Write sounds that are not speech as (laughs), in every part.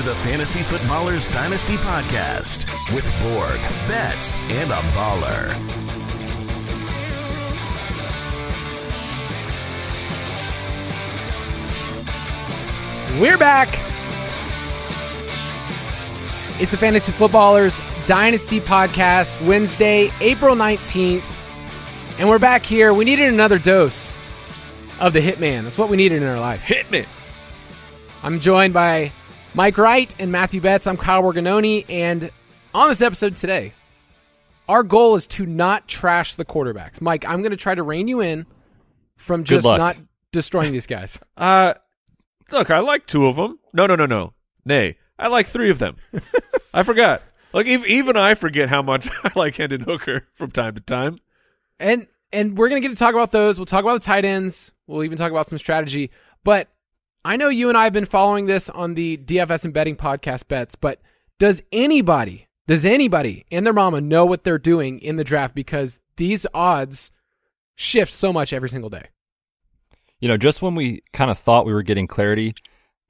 To the Fantasy Footballers Dynasty Podcast with Borg, Betz, and a baller. We're back. It's the Fantasy Footballers Dynasty Podcast, Wednesday, April 19th. And we're back here. We needed another dose of the Hitman. That's what we needed in our life. Hitman. I'm joined by Mike Wright and Matthew Betz. I'm Kyle Borgognoni. And on this episode today, our goal is to not trash the quarterbacks. Mike, I'm going to try to rein you in from just not destroying these guys. (laughs) Uh, look, I like two of them. No, no, no, no. Nay, I like three of them. (laughs) I forgot. Like ev- even I forget how much (laughs) I like Hendon Hooker from time to time. And and we're gonna get to talk about those. We'll talk about the tight ends. We'll even talk about some strategy. But I know you and I have been following this on the DFS and betting podcast Betz. But does anybody, does anybody and their mama know what they're doing in the draft? Because these odds shift so much every single day. you know, just when we kind of thought we were getting clarity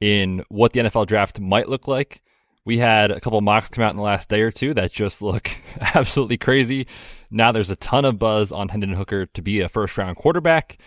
in what the NFL draft might look like, we had a couple mocks come out in the last day or two that just look (laughs) absolutely crazy. Now there's a ton of buzz on Hendon Hooker to be a first round quarterback.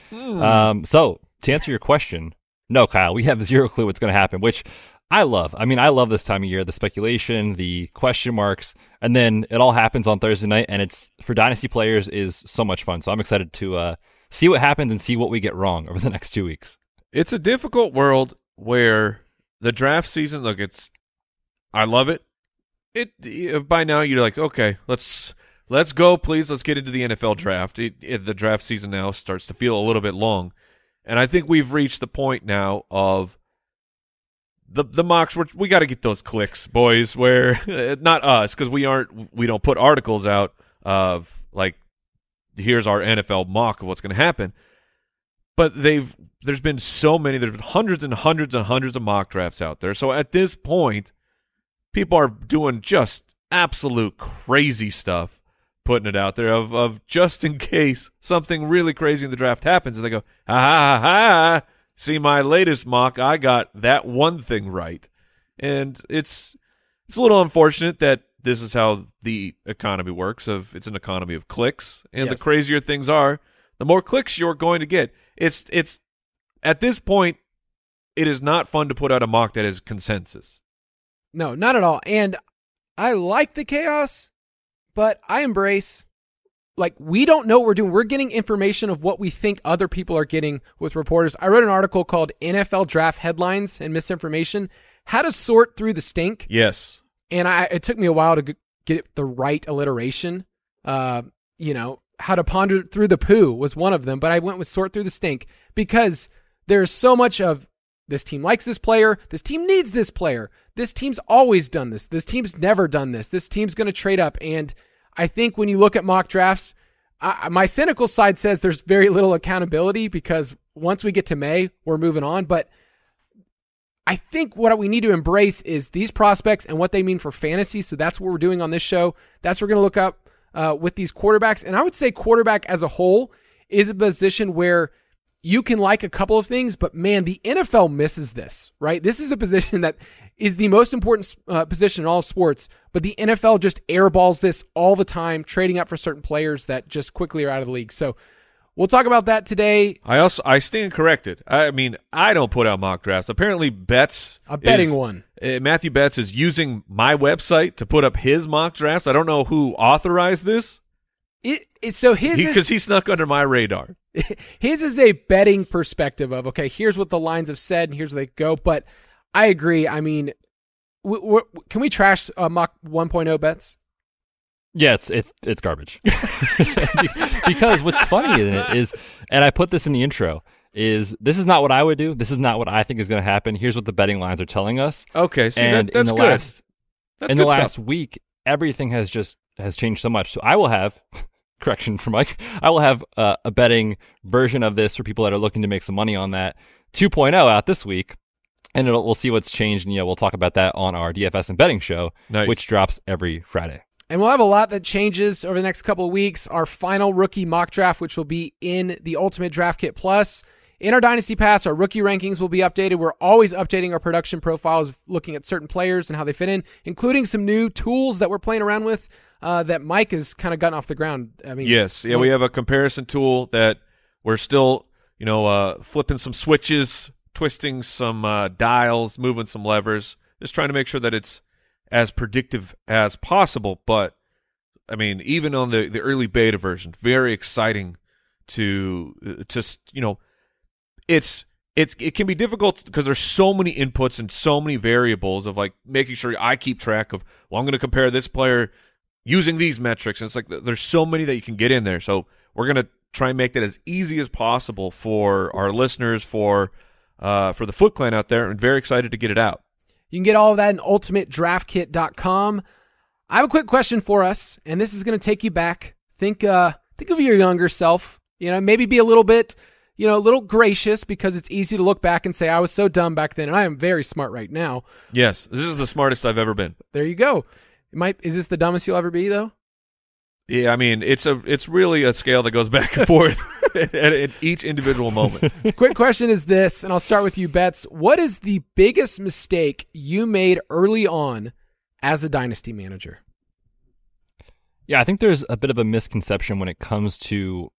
Um, so to answer your question, no, Kyle, we have zero clue what's going to happen, which I love. I mean, I love this time of year, the speculation, the question marks, and then it all happens on Thursday night, and it's for dynasty players is so much fun. So I'm excited to uh, see what happens and see what we get wrong over the next two weeks. It's a difficult world where the draft season. Look, it's. I love it. It by now you're like, okay, let's let's go, please. Let's get into the NFL draft. It, it, the draft season now starts to feel a little bit long, and I think we've reached the point now of the the mocks. We're, we got to get those clicks, boys. Where (laughs) not us because we aren't we don't put articles out of like here's our NFL mock of what's going to happen. But they've there's been so many. There's been hundreds and hundreds and hundreds of mock drafts out there. So at this point, people are doing just absolute crazy stuff, putting it out there of of just in case something really crazy in the draft happens, and they go, ha ha ha ha. See my latest mock, I got that one thing right, and it's it's a little unfortunate that this is how the economy works. Of it's an economy of clicks, and Yes. the crazier things are, the more clicks you're going to get. It's it's at this point, it is not fun to put out a mock that is consensus. No, not at all. And I like the chaos, but I embrace like we don't know what we're doing. We're getting information of what we think other people are getting with reporters. I wrote an article called NFL Draft Headlines and Misinformation: How to Sort Through the Stink. Yes, And I it took me a while to get the right alliteration Uh, you know, how to ponder through the poo was one of them, but I went with sort through the stink because there's so much of this team likes this player. This team needs this player. This team's always done this. This team's never done this. This team's going to trade up. And I think when you look at mock drafts, I, my cynical side says there's very little accountability because once we get to May, we're moving on. But I think what we need to embrace is these prospects and what they mean for fantasy. So that's what we're doing on this show. That's what we're going to look up uh, with these quarterbacks. And I would say quarterback as a whole is a position where you can like a couple of things, but man, the NFL misses this, right? This is a position that is the most important uh, position in all sports, but the NFL just airballs this all the time, trading up for certain players that just quickly are out of the league. So we'll talk about that today. I also I stand corrected. I mean, I don't put out mock drafts. Apparently, Betz a betting is, one. Uh, Matthew Betz is using my website to put up his mock drafts. I don't know who authorized this. It, it so his because he, he snuck under my radar. (laughs) His is a betting perspective of okay, here's what the lines have said, and here's where they go. But I agree. I mean, w- w- can we trash uh, mock 1.0 Betz? Yeah, it's it's it's garbage. (laughs) because what's funny in it is, and I put this in the intro, is this is not what I would do. This is not what I think is going to happen. Here's what the betting lines are telling us. Okay, see, and that, that's in the good. Last, that's in good the last stuff. week, everything has just has changed so much. So I will have correction for Mike. I will have uh, a betting version of this for people that are looking to make some money on that 2.0 out this week. And it'll, we'll see what's changed. And yeah, we'll talk about that on our DFS and betting show, Nice. which drops every Friday. And we'll have a lot that changes over the next couple of weeks. Our final rookie mock draft, which will be in the Ultimate Draft Kit Plus. In our Dynasty Pass, our rookie rankings will be updated. We're always updating our production profiles, looking at certain players and how they fit in, including some new tools that we're playing around with uh, that Mike has kind of gotten off the ground. I mean, Yes, yeah, we have a comparison tool that we're still, you know, uh, flipping some switches, twisting some uh, dials, moving some levers, just trying to make sure that it's as predictive as possible. But I mean, even on the the early beta version, very exciting to to you know, it's it's it can be difficult because there's so many inputs and so many variables of like making sure I keep track of. Well, I'm going to compare this player using these metrics. And it's like there's so many that you can get in there. So we're gonna try and make that as easy as possible for our listeners, for uh, for the Foot Clan out there, and very excited to get it out. You can get all of that in ultimatedraftkit.com. I have a quick question for us, and this is going to take you back. Think uh think of your younger self. You know, maybe be a little bit, you know, a little gracious because it's easy to look back and say I was so dumb back then and I am very smart right now. Yes, this is the smartest I've ever been. There you go. It might is this the dumbest you'll ever be though? Yeah, I mean it's a it's really a scale that goes back and forth (laughs) (laughs) at, at each individual moment. (laughs) Quick question is this, and I'll start with you, Betz. What is the biggest mistake you made early on as a dynasty manager? Yeah, I think there's a bit of a misconception when it comes to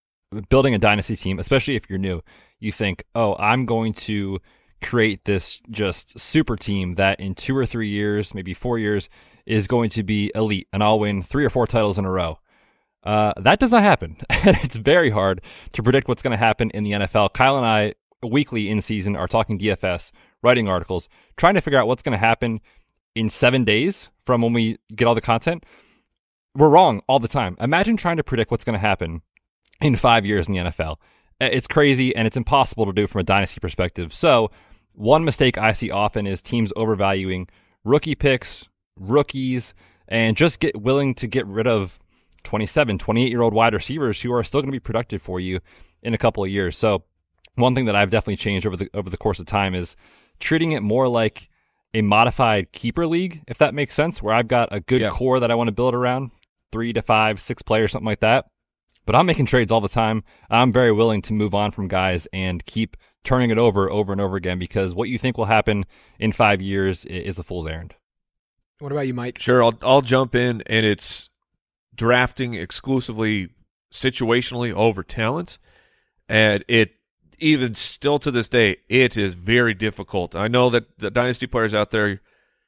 building a dynasty team, especially if you're new. You think, oh, I'm going to create this just super team that in two or three years, maybe four years, is going to be elite and I'll win three or four titles in a row. Uh, that does not happen. (laughs) it's very hard to predict what's going to happen in the NFL. Kyle and I, weekly in season, are talking DFS, writing articles, trying to figure out what's going to happen in seven days from when we get all the content we're wrong all the time. Imagine trying to predict what's going to happen in five years in the NFL. Uh, it's crazy and it's impossible to do from a dynasty perspective. So, one mistake I see often is teams overvaluing rookie picks, rookies, and just get willing to get rid of 27, 28 year old wide receivers who are still going to be productive for you in a couple of years. So, one thing that I've definitely changed over the over the course of time is treating it more like a modified keeper league, if that makes sense, where I've got a good Yeah. core that I want to build around, three to five, six players, something like that. But I'm making trades all the time. I'm very willing to move on from guys and keep turning it over over and over again because what you think will happen in five years is a fool's errand. What about you, Mike? Sure, I'll I'll jump in, and it's drafting exclusively situationally over talent, and it even still to this day it is very difficult. I know that the dynasty players out there,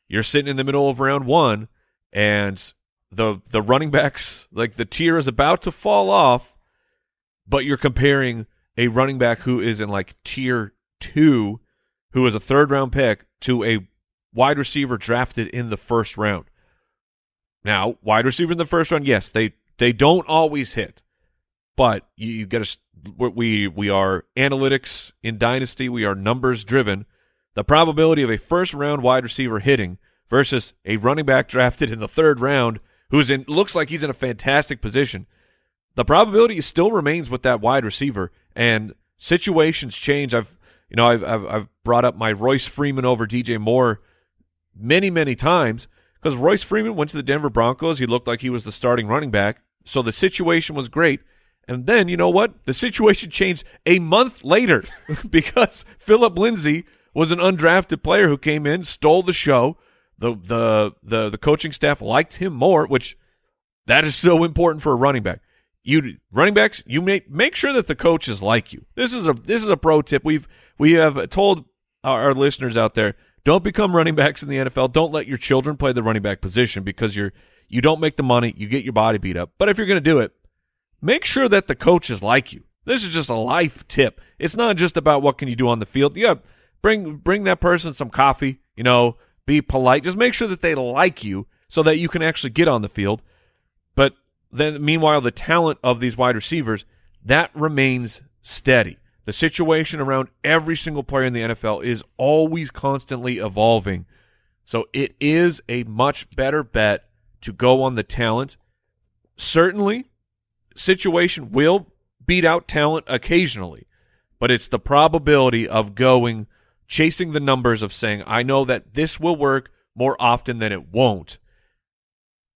you're sitting in the middle of round one, and the the running backs like the tier is about to fall off, but you're comparing a running back who is in like tier two, who is a third round pick, to a wide receiver drafted in the first round. Now, wide receiver in the first round, yes, they They don't always hit, but you, you got to. We we are analytics in dynasty. We are numbers driven. The probability of a first round wide receiver hitting versus a running back drafted in the third round who's in looks like he's in a fantastic position. The probability still remains with that wide receiver, and situations change. I've you know I've I've, I've brought up my Royce Freeman over DJ Moore many many times because Royce Freeman went to the Denver Broncos. He looked like he was the starting running back, so the situation was great. And then you know what? The situation changed a month later (laughs) because Philip Lindsay was an undrafted player who came in, stole the show. The the the the coaching staff liked him more, which that is so important for a running back. You running backs, you make make sure that the coaches like you. This is a this is a pro tip. We've we have told our, our listeners out there, don't become running backs in the NFL. Don't let your children play the running back position because you're you don't make the money, you get your body beat up. But if you're going to do it, make sure that the coaches like you. This is just a life tip. It's not just about what can you do on the field. Yeah, bring bring that person some coffee, you know, be polite. Just make sure that they like you so that you can actually get on the field. But then meanwhile the talent of these wide receivers that remains steady. The situation around every single player in the NFL is always constantly evolving. So it is a much better bet to go on the talent. Certainly, situation will beat out talent occasionally, but it's the probability of going chasing the numbers of saying, I know that this will work more often than it won't.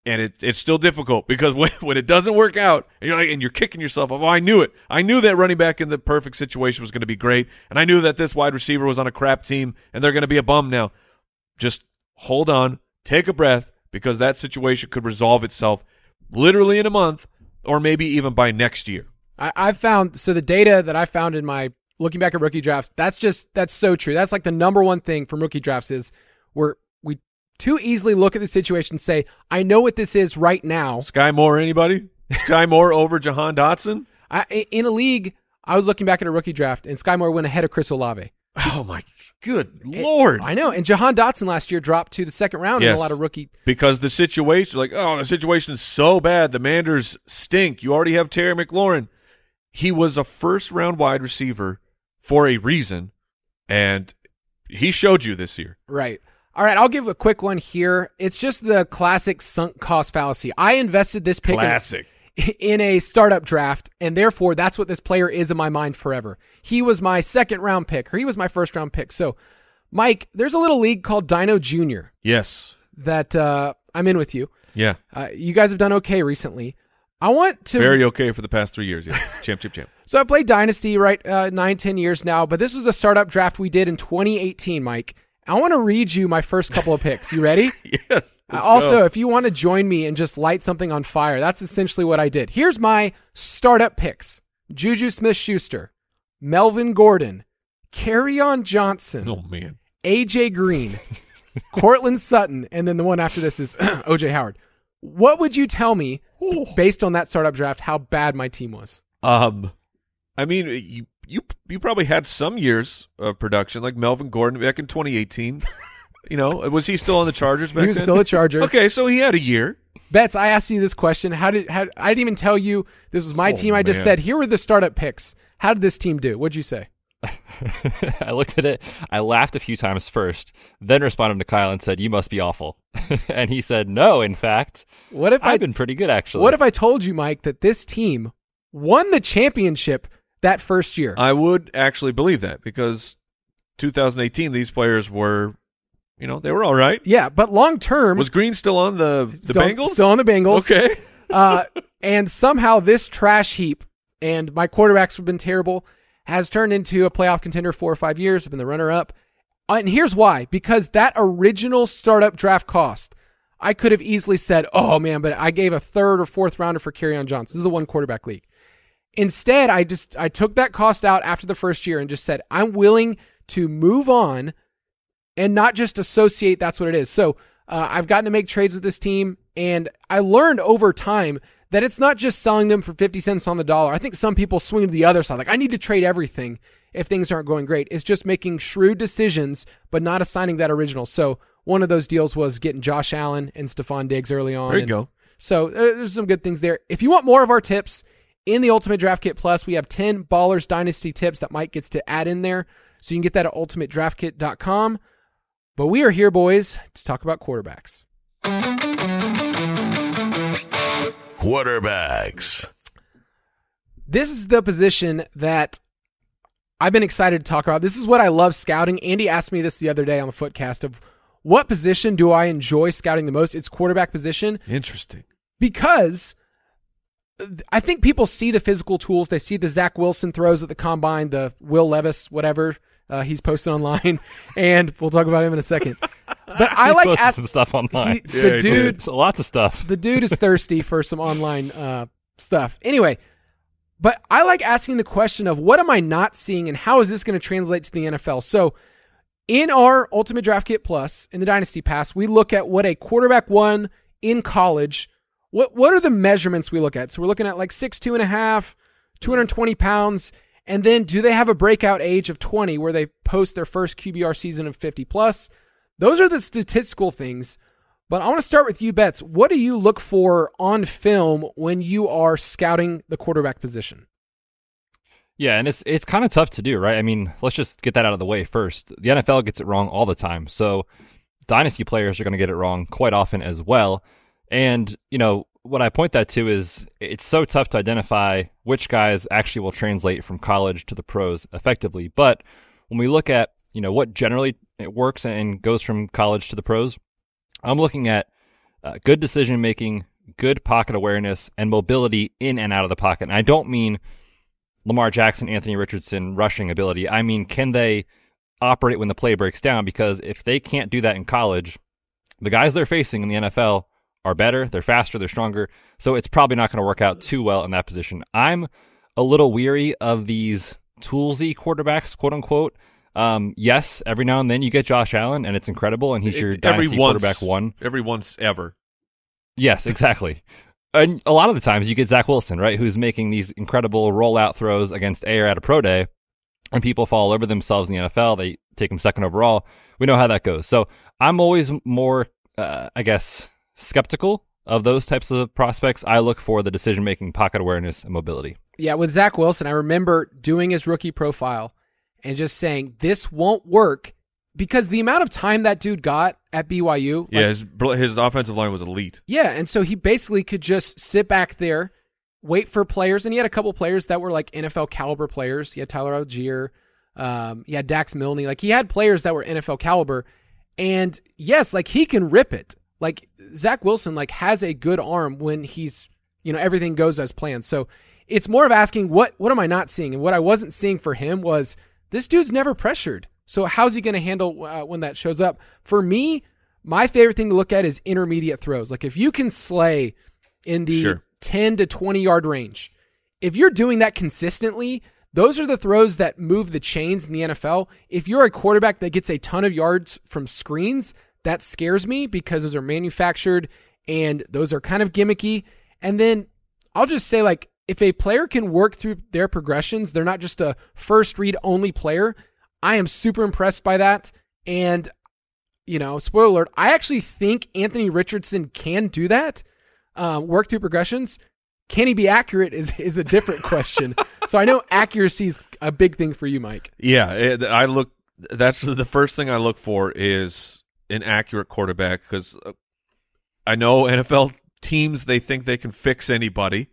And it, it's still difficult because (laughs) when, when it doesn't work out and you're like, and you're kicking yourself oh, I knew it. I knew that running back in the perfect situation was going to be great. And I knew that this wide receiver was on a crap team and they're going to be a bum now. Just hold on, take a breath because that situation could resolve itself literally in a month or maybe even by next year. I, I've found so the data that I found in my looking back at rookie drafts, that's just that's so true. That's like the number one thing from rookie drafts is we're we too easily look at the situation and say, I know what this is right now. Sky Moore, anybody? Sky (laughs) Moore over Jahan Dotson? I, in a league, I was looking back at a rookie draft, and Sky Moore went ahead of Chris Olave. (sighs) Oh my good lord! I know. And Jahan Dotson last year dropped to the second round Yes. in a lot of rookie. because the situation, like, oh, the situation is so bad. The Manders stink. You already have Terry McLaurin. He was a first round wide receiver for a reason, and he showed you this year. Right. All right, I'll give a quick one here. It's just the classic sunk cost fallacy. I invested this pick in- (laughs) in a startup draft, and therefore that's what this player is in my mind forever. He was my second round pick, or he was my first round pick. So, Mike, there's a little league called Dino Junior Yes. that uh, I'm in with you. Yeah. Uh, you guys have done okay recently. I want to Very okay for the past three years. Yes. (laughs) champ, champ, champ. So I played Dynasty right uh, nine, ten years now, but this was a startup draft we did in 2018, Mike. I want to read you my first couple of picks. You ready? (laughs) Yes. Uh, also, go. if you want to join me and just light something on fire, that's essentially what I did. Here's my startup picks Juju Smith Schuster, Melvin Gordon, on Johnson, oh man, AJ Green, (laughs) Courtland Sutton, and then the one after this is (clears throat) OJ Howard. What would you tell me, based on that startup draft, how bad my team was? um, I mean, you you you probably had some years of production, like Melvin Gordon back in 2018. (laughs) you know, was he still on the Chargers back He was then? still a Charger. Okay, so he had a year. Betz, I asked you this question. How did how, I didn't even tell you this was my Oh, team. I just said here were the startup picks. How did this team do? What'd you say? (laughs) I looked at it. I laughed a few times first, then responded to Kyle and said, "You must be awful." (laughs) and he said, "No, in fact, What if I I've been pretty good actually." what if I told you, Mike, that this team won the championship that first year? I would actually believe that because 2018, these players were, you know, they were all right. yeah, but long term, Was Green still on the the still, Bengals? still on the Bengals. Okay. uh, and somehow this trash heap and my quarterbacks have been terrible has turned into a playoff contender four or five years. I've been the runner up. And here's why because that original startup draft cost, I could have easily said, oh man, but I gave a third or fourth rounder for on Johnson. This is a one quarterback league. Instead, I just I took that cost out after the first year and just said, I'm willing to move on and not just associate that's what it is. So uh, I've gotten to make trades with this team, and I learned over time that it's not just selling them for 50 cents on the dollar. I think some people swing to the other side. Like, I need to trade everything if things aren't going great. It's just making shrewd decisions, but not assigning that original. So one of those deals was getting Josh Allen and Stefon Diggs early on. There you and go. So uh, there's some good things there. If you want more of our tips in the Ultimate Draft Kit Plus, we have 10 Ballers Dynasty tips that Mike gets to add in there. So you can get that at ultimatedraftkit.com. But we are here, boys, to talk about quarterbacks. Quarterbacks. This is the position that I've been excited to talk about. This is what I love scouting. Andy asked me this the other day on the Footcast of what position do I enjoy scouting the most? It's quarterback position Interesting. because I think people see the physical tools. They see the Zach Wilson throws at the combine, the Will Levis, whatever uh, he's posted online, (laughs) and we'll talk about him in a second. But (laughs) I like posted ask some stuff online. he- the dude. So lots of stuff. The dude is thirsty for some online uh, stuff. Anyway, but I like asking the question of what am I not seeing and how is this going to translate to the NFL? So, in our Ultimate Draft Kit Plus in the Dynasty Pass, we look at what a quarterback won in college. What what are the measurements we look at? So we're looking at like six two and a half, 220 pounds, and then do they have a breakout age of 20 where they post their first QBR season of 50 plus? Those are the statistical things. But I want to start with you, Betz. What do you look for on film when you are scouting the quarterback position? Yeah, and it's it's kind of tough to do, right? I mean, let's just get that out of the way first. The NFL gets it wrong all the time. So dynasty players are going to get it wrong quite often as well. And, you know, what I point that to is it's so tough to identify which guys actually will translate from college to the pros effectively. But when we look at, you know, what generally it works and goes from college to the pros, I'm looking at uh, good decision making, good pocket awareness, and mobility in and out of the pocket. And I don't mean Lamar Jackson, Anthony Richardson rushing ability. I mean, can they operate when the play breaks down? Because if they can't do that in college, the guys they're facing in the NFL are better, they're faster, they're stronger. So it's probably not going to work out too well in that position. I'm a little weary of these toolsy quarterbacks, quote unquote. Um, yes, every now and then you get Josh Allen, and it's incredible, and he's your every dynasty once, quarterback one. Every once ever. Yes, exactly. (laughs) and a lot of the times you get Zach Wilson, right, who's making these incredible rollout throws against Air at a pro day, and people fall over themselves in the NFL. They take him second overall. We know how that goes. So I'm always more, uh, I guess, skeptical of those types of prospects. I look for the decision making, pocket awareness, and mobility. Yeah, with Zach Wilson, I remember doing his rookie profile and just saying this won't work because the amount of time that dude got at BYU. Yeah, like, his his offensive line was elite. yeah, and so he basically could just sit back there, wait for players, and he had a couple players that were like NFL caliber players. He had Tyler Allgeier, um, he had Dax Milne. Like he had players that were NFL caliber, and yes, like he can rip it. Like Zach Wilson, like has a good arm when he's you know everything goes as planned. So it's more of asking what what am I not seeing, and what I wasn't seeing for him was this dude's never pressured. So how's he going to handle uh, when that shows up? For me, my favorite thing to look at is intermediate throws. Like if you can slay in the Sure. 10 to 20 yard range, if you're doing that consistently, those are the throws that move the chains in the NFL. If you're a quarterback that gets a ton of yards from screens, that scares me because those are manufactured and those are kind of gimmicky. And then I'll just say, like, if a player can work through their progressions, they're not just a first read only player. I am super impressed by that. And, you know, spoiler alert, I actually think Anthony Richardson can do that, uh, work through progressions. Can he be accurate is, is a different question. (laughs) so I know accuracy is a big thing for you, Mike. Yeah, it, I look. That's the first thing I look for is an accurate quarterback because I know NFL teams they think they can fix anybody,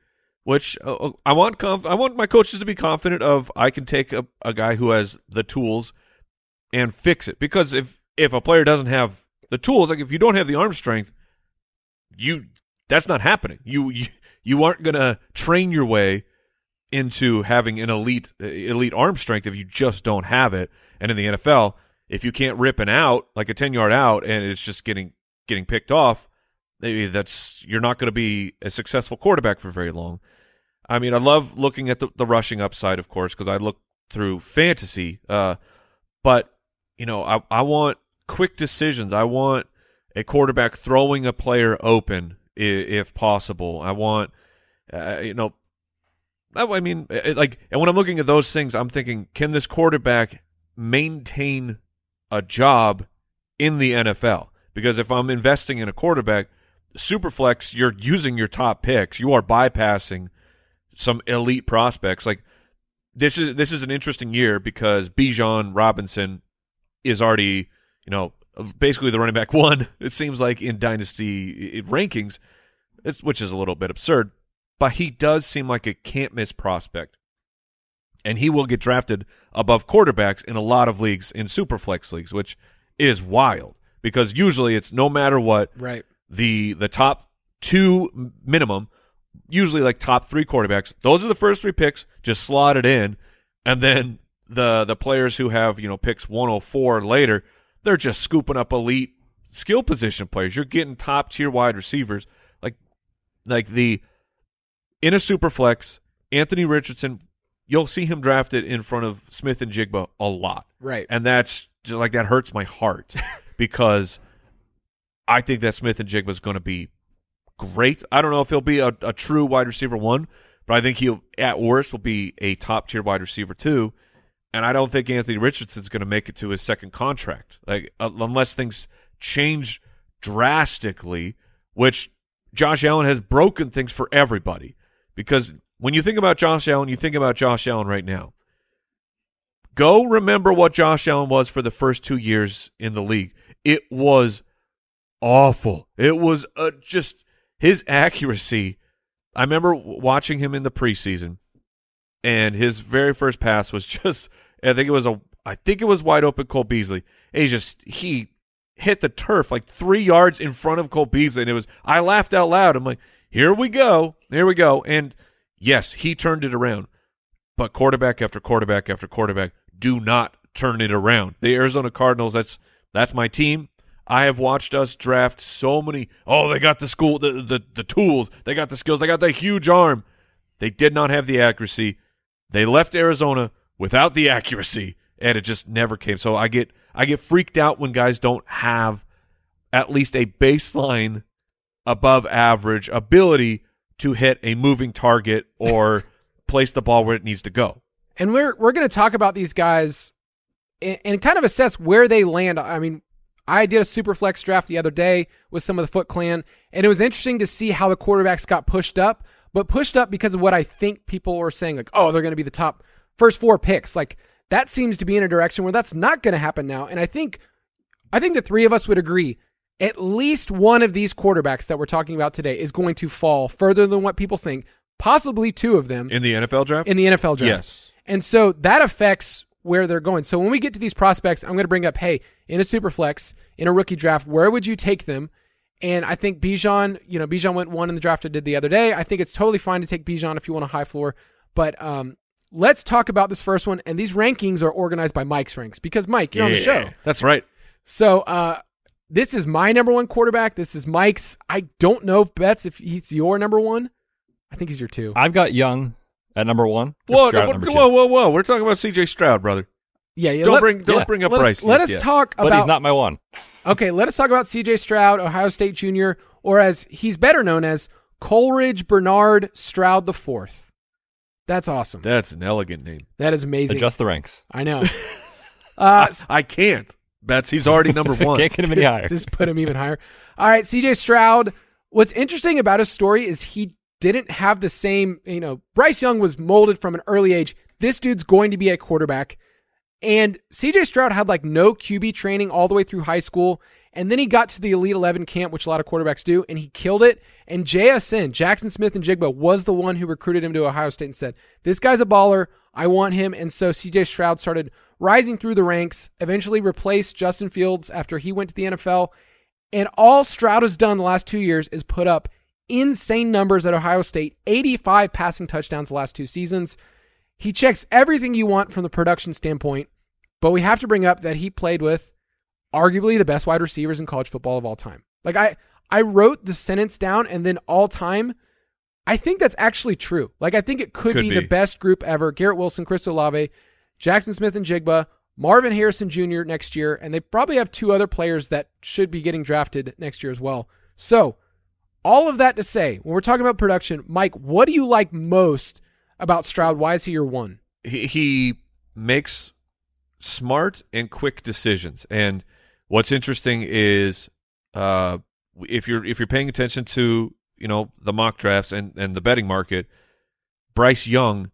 which uh, I want. Conf- I want my coaches to be confident of. I can take a, a guy who has the tools and fix it because if if a player doesn't have the tools, like if you don't have the arm strength, you that's not happening. You you, you aren't gonna train your way into having an elite elite arm strength if you just don't have it. And in the NFL, if you can't rip an out like a ten yard out and it's just getting getting picked off, that's you're not going to be a successful quarterback for very long. I mean, I love looking at the, the rushing upside, of course, because I look through fantasy. Uh, but you know, I I want quick decisions. I want a quarterback throwing a player open i- if possible. I want, uh, you know, I mean, it- like, and when I'm looking at those things, I'm thinking, can this quarterback maintain a job in the NFL? Because if I'm investing in a quarterback, Superflex, you're using your top picks. You are bypassing some elite prospects. Like this is this is an interesting year because Bijan Robinson is already, you know, basically the running back (laughs) one. It seems like in dynasty rankings, which is a little bit absurd, but he does seem like a can't miss prospect, and he will get drafted above quarterbacks in a lot of leagues in superflex leagues, which is wild because usually it's no matter what Right. The the top two minimum, usually like top three quarterbacks. Those are the first three picks, just slot it in, and then the the players who have you know picks 104 later, they're just scooping up elite skill position players. You're getting top tier wide receivers like like the in a super flex, Anthony Richardson. You'll see him drafted in front of Smith-Njigba a lot. Right. And that's just like that hurts my heart (laughs) because I think that Smith-Njigba is going to be great. I don't know if he'll be a, a true wide receiver one, but I think he'll at worst will be a top tier wide receiver two. And I don't think Anthony Richardson's going to make it to his second contract, like uh, unless things change drastically. Which Josh Allen has broken things for everybody because when you think about Josh Allen, you think about Josh Allen right now. Go remember what Josh Allen was for the first two years in the league. It was awful. It was uh, just his accuracy. I remember watching him in the preseason, and his very first pass was (laughs) just. I think it was a. I think it was wide open Cole Beasley. He just he hit the turf like three yards in front of Cole Beasley, and it was. I laughed out loud. I'm like, here we go, here we go, and yes, he turned it around. But quarterback after quarterback after quarterback do not turn it around. The Arizona Cardinals, that's that's my team. I have watched us draft so many. Oh, they got the school, the the, the tools, they got the skills, they got the huge arm. They did not have the accuracy. They left Arizona without the accuracy, and it just never came. So I get I get freaked out when guys don't have at least a baseline above average ability to hit a moving target or (laughs) place the ball where it needs to go. And we're we're going to talk about these guys and, and kind of assess where they land. I mean, I did a super flex draft the other day with some of the Foot Clan, and it was interesting to see how the quarterbacks got pushed up, but pushed up because of what I think people were saying, like, oh, they're going to be the top first four picks. Like that seems to be in a direction where that's not going to happen now. And I think, I think the three of us would agree. At least one of these quarterbacks that we're talking about today is going to fall further than what people think. Possibly two of them In the NFL draft? in the NFL draft. Yes. And so that affects where they're going. So when we get to these prospects, I'm going to bring up, hey, in a super flex, in a rookie draft, where would you take them? And I think Bijan, you know, Bijan went one in the draft I did the other day. I think it's totally fine to take Bijan if you want a high floor. But um, let's talk about this first one. And these rankings are organized by Mike's ranks because Mike, you're on the show. That's right. So uh, this is my number one quarterback. This is Mike's. I don't know if Betz if he's your number one. I think he's your two. I've got Young at number one. Whoa, Stroud at whoa, number two. whoa, whoa, whoa. We're talking about CJ Stroud, brother. yeah, yeah. Don't let- bring don't yeah. bring up let Bryce. us, let us yet. talk But about he's not my one. Okay, let us talk about CJ Stroud, Ohio State Junior, or as he's better known as Coleridge Bernard Stroud the Fourth. That's awesome. That's an elegant name. That is amazing. Adjust the ranks. I know. (laughs) Uh, I can't. Betz he's already number (laughs) one. Can't get him any higher. just put him even higher. All right, CJ Stroud. What's interesting about his story is he didn't have the same, you know, Bryce Young was molded from an early age. This dude's going to be a quarterback. And CJ Stroud had like no QB training all the way through high school. And then he got to the Elite 11 camp, which a lot of quarterbacks do, and he killed it. And JSN, Jaxon Smith-Njigba, was the one who recruited him to Ohio State and said, This guy's a baller. I want him. And so CJ Stroud started rising through the ranks, eventually replaced Justin Fields after he went to the NFL. And all Stroud has done the last two years is put up insane numbers at Ohio State 85 passing touchdowns the last two seasons. He checks everything you want from the production standpoint, but we have to bring up that he played with arguably the best wide receivers in college football of all time. Like I I wrote the sentence down and then all time I think that's actually true. Like I think it could, Could be, be. the best group ever. Garrett Wilson, Chris Olave, Jaxon Smith-Njigba, Marvin Harrison Jr. next year, and they probably have two other players that should be getting drafted next year as well. So, all of that to say, when we're talking about production, Mike, what do you like most about Stroud? Why is he your one? he, he makes smart and quick decisions. And what's interesting is uh, if you're if you're paying attention to you know the mock drafts and and the betting market, Bryce Young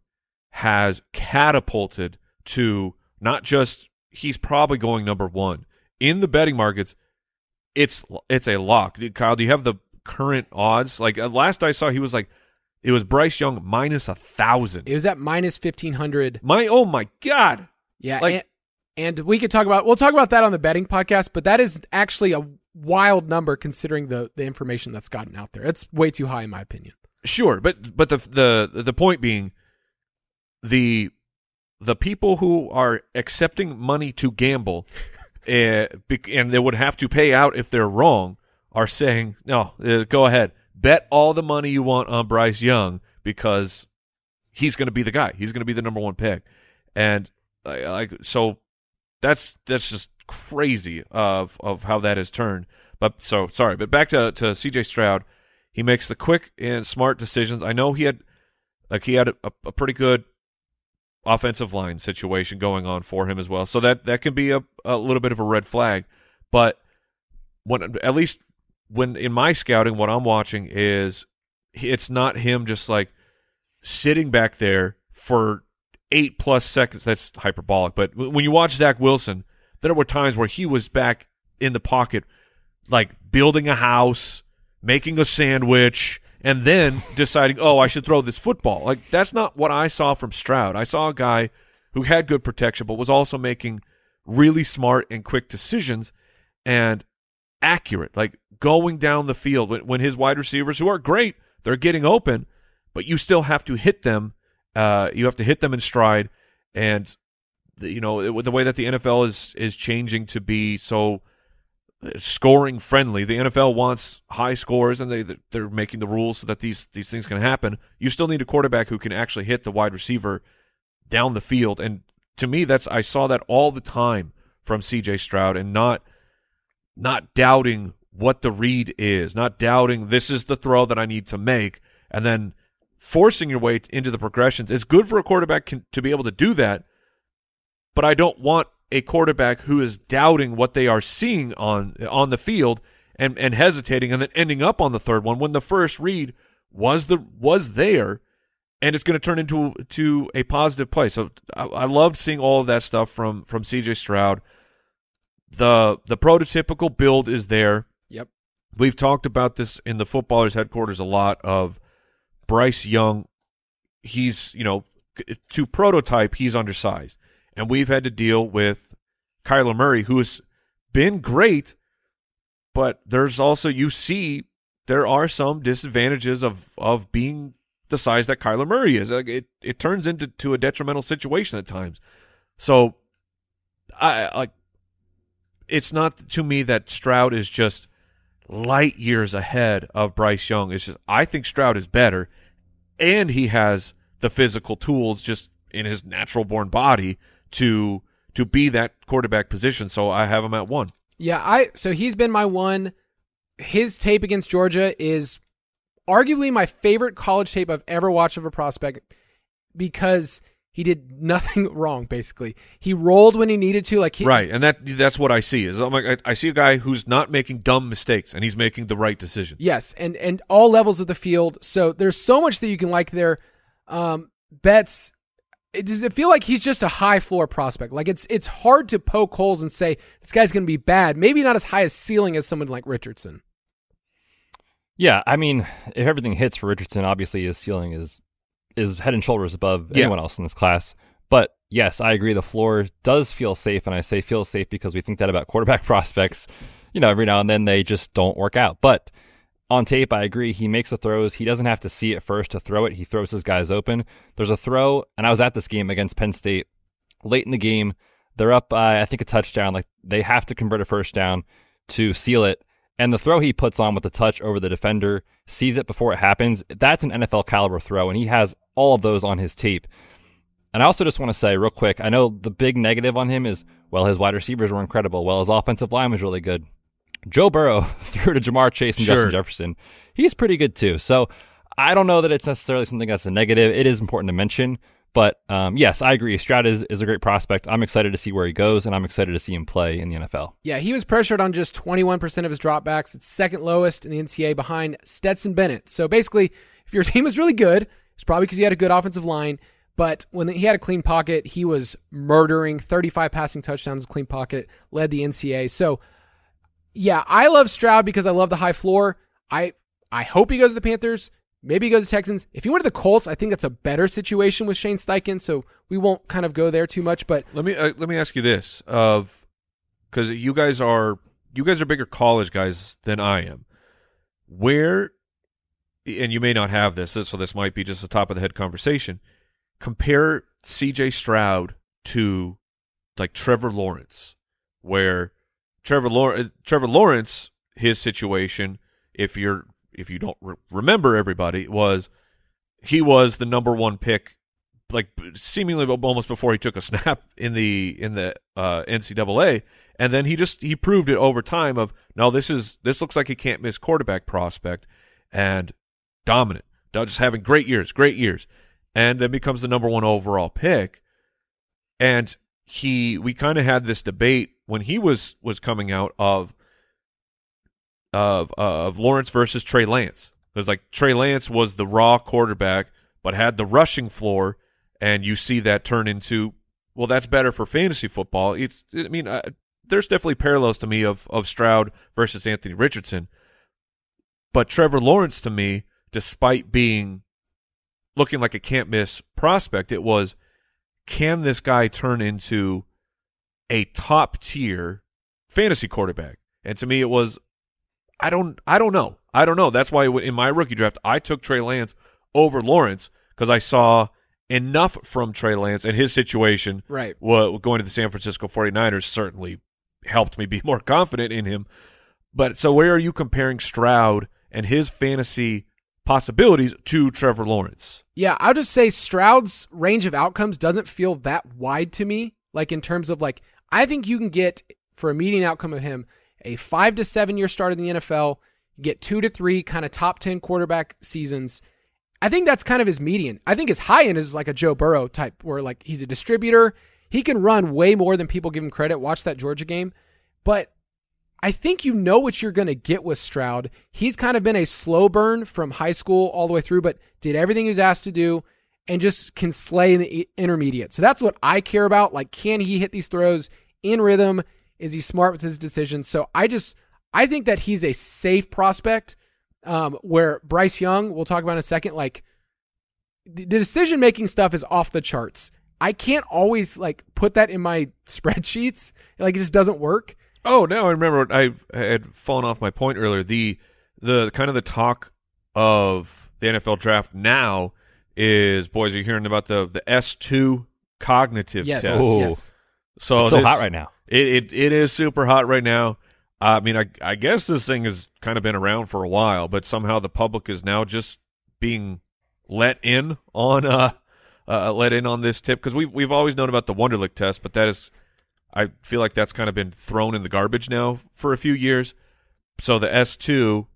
has catapulted to not just he's probably going number one in the betting markets. It's it's a lock. Kyle, do you have the current odds? Like uh, last I saw, he was like it was Bryce Young minus a thousand. It was at minus fifteen hundred. My oh my god! Yeah, Like- and, and we could talk about we'll talk about that on the betting podcast, but that is actually a wild number considering the the information that's gotten out there. It's way too high in my opinion. Sure, but but the the the point being, the the people who are accepting money to gamble, (laughs) uh, and they would have to pay out if they're wrong, are saying no. Uh, go ahead, bet all the money you want on Bryce Young because he's going to be the guy. He's going to be the number one pick, and uh, like so, that's that's just crazy of of how that has turned. But so sorry, but back to to C.J. Stroud. He makes the quick and smart decisions. I know he had like he had a, a pretty good offensive line situation going on for him as well. So that that can be a, a little bit of a red flag. But when at least when in my scouting, what I'm watching is it's not him just like sitting back there for eight plus seconds. That's hyperbolic. But when you watch Zach Wilson, there were times where he was back in the pocket, like building a house, making a sandwich, and then deciding, oh, I should throw this football. Like that's not what I saw from Stroud. I saw a guy who had good protection, but was also making really smart and quick decisions and accurate, like going down the field when, when his wide receivers, who are great, they're getting open, but you still have to hit them. Uh, you have to hit them in stride, and the, you know it, the way that the NFL is is changing to be so scoring friendly. The NFL wants high scores, and they they're making the rules so that these these things can happen. You still need a quarterback who can actually hit the wide receiver down the field, and to me, that's I saw that all the time from C.J. Stroud, and not not doubting what the read is, not doubting this is the throw that I need to make, and then forcing your way into the progressions. It's good for a quarterback can, to be able to do that, but I don't want a quarterback who is doubting what they are seeing on on the field and and hesitating and then ending up on the third one when the first read was the was there and it's going to turn into to a positive play. So I, I loved seeing all of that stuff from from CJ Stroud. The the prototypical build is there. Yep. We've talked about this in the footballers headquarters a lot of Bryce Young. He's, you know, to prototype, he's undersized. And we've had to deal with Kyler Murray, who's been great, but there's also you see there are some disadvantages of of being the size that Kyler Murray is. Like it it turns into to a detrimental situation at times. So I like it's not to me that Stroud is just light years ahead of Bryce Young. It's just I think Stroud is better and he has the physical tools just in his natural born body to to be that quarterback position. So I have him at one. Yeah, I so he's been my one. His tape against Georgia is arguably my favorite college tape I've ever watched of a prospect because he did nothing (laughs) wrong. Basically, he rolled when he needed to. Like he, right, and that that's what I see. Is I'm like I, I see a guy who's not making dumb mistakes and he's making the right decisions. Yes, and and all levels of the field. So there's so much that you can like there. Um, Betz, it, does it feel like he's just a high floor prospect? Like it's it's hard to poke holes and say this guy's going to be bad. Maybe not as high a ceiling as someone like Richardson. Yeah, I mean, if everything hits for Richardson, obviously his ceiling is is head and shoulders above Yeah. anyone else in this class. But yes, I agree. The floor does feel safe, and I say feel safe because we think that about (laughs) quarterback prospects. You know, every now and then they just don't work out. But on tape, I agree. He makes the throws. He doesn't have to see it first to throw it. He throws his guys open. There's a throw, and I was at this game against Penn State late in the game. They're up by I think a touchdown. Like they have to convert a first down to seal it. And the throw he puts on with the touch over the defender, sees it before it happens. That's an NFL caliber throw, and he has all of those on his tape. And I also just want to say real quick, I know the big negative on him is well, his wide receivers were incredible. Well, his offensive line was really good. Joe Burrow (laughs) threw to Ja'Marr Chase and Sure. Justin Jefferson. He's pretty good too. So I don't know that it's necessarily something that's a negative. It is important to mention, But um, yes, I agree. Stroud is, is a great prospect. I'm excited to see where he goes, and I'm excited to see him play in the NFL. Yeah, he was pressured on just 21% of his dropbacks. It's second lowest in the NCAA behind Stetson Bennett. So basically, if your (laughs) team was really good, it's probably because he had a good offensive line. But when he had a clean pocket, he was murdering 35 passing touchdowns, clean pocket, led the NCAA. So, yeah, I love Stroud because I love the high floor. I I hope he goes to the Panthers. Maybe he goes to Texans. If he went to the Colts, I think that's a better situation with Shane Steichen. So we won't kind of go there too much. But Let me uh, let me ask you this: of because you guys are you guys are bigger college guys than I am. Where, and you may not have this, so this might be just a top of the head conversation. Compare C.J. Stroud to like Trevor Lawrence, where Trevor Lawrence, Trevor Lawrence, his situation, if you're if you don't re- remember everybody, was he was the number one pick like seemingly almost before he took a snap in the in the uh, NCAA, and then he just he proved it over time. Of no, this is this looks like he can't miss quarterback prospect, and dominant, just having great years, great years, and then becomes the number one overall pick. And he, we kind of had this debate when he was was coming out of of of Lawrence versus Trey Lance. It was like Trey Lance was the raw quarterback, but had the rushing floor and you see that turn into well that's better for fantasy football it's i mean uh, there's definitely parallels to me of of Stroud versus Anthony Richardson but Trevor Lawrence to me despite being looking like a can't miss prospect it was can this guy turn into a top tier fantasy quarterback and to me it was I don't I don't know I don't know that's why in my rookie draft I took Trey Lance over Lawrence because I saw enough from Trey Lance and his situation. Right. Going to the San Francisco 49ers certainly helped me be (laughs) more confident in him. But so where are you comparing Stroud and his fantasy possibilities to Trevor Lawrence? Yeah, I'll just say Stroud's range of outcomes doesn't feel that wide to me. Like in terms of like, I think you can get for a median outcome of him a five to seven year start in the NFL, get two to three kind of top 10 quarterback seasons, I think that's kind of his median. I think his high end is like a Joe Burrow type, where like he's a distributor. He can run way more than people give him credit. Watch that Georgia game. But I think you know what you're going to get with Stroud. He's kind of been a slow burn from high school all the way through, but did everything he was asked to do and just can slay in the intermediate. So that's what I care about. Like, can he hit these throws in rhythm? Is he smart with his decisions? So I just, I think that he's a safe prospect um, where Bryce Young, we'll talk about in a second, like the decision making stuff is off the charts. I can't always like put that in my (laughs) spreadsheets. Like it just doesn't work. Oh, now I remember I had fallen off my point earlier. The the kind of the talk of the NFL draft now is boys are you hearing about the the S two cognitive yes, test. Yes. So it's so this, hot right now. It, it it is super hot right now. I mean, I I guess this thing has kind of been around for a while, but somehow the public is now just being let in on uh, uh let in on this tip because we've we've always known about the Wonderlic test, but that is I feel like that's kind of been thrown in the garbage now for a few years. So the S two,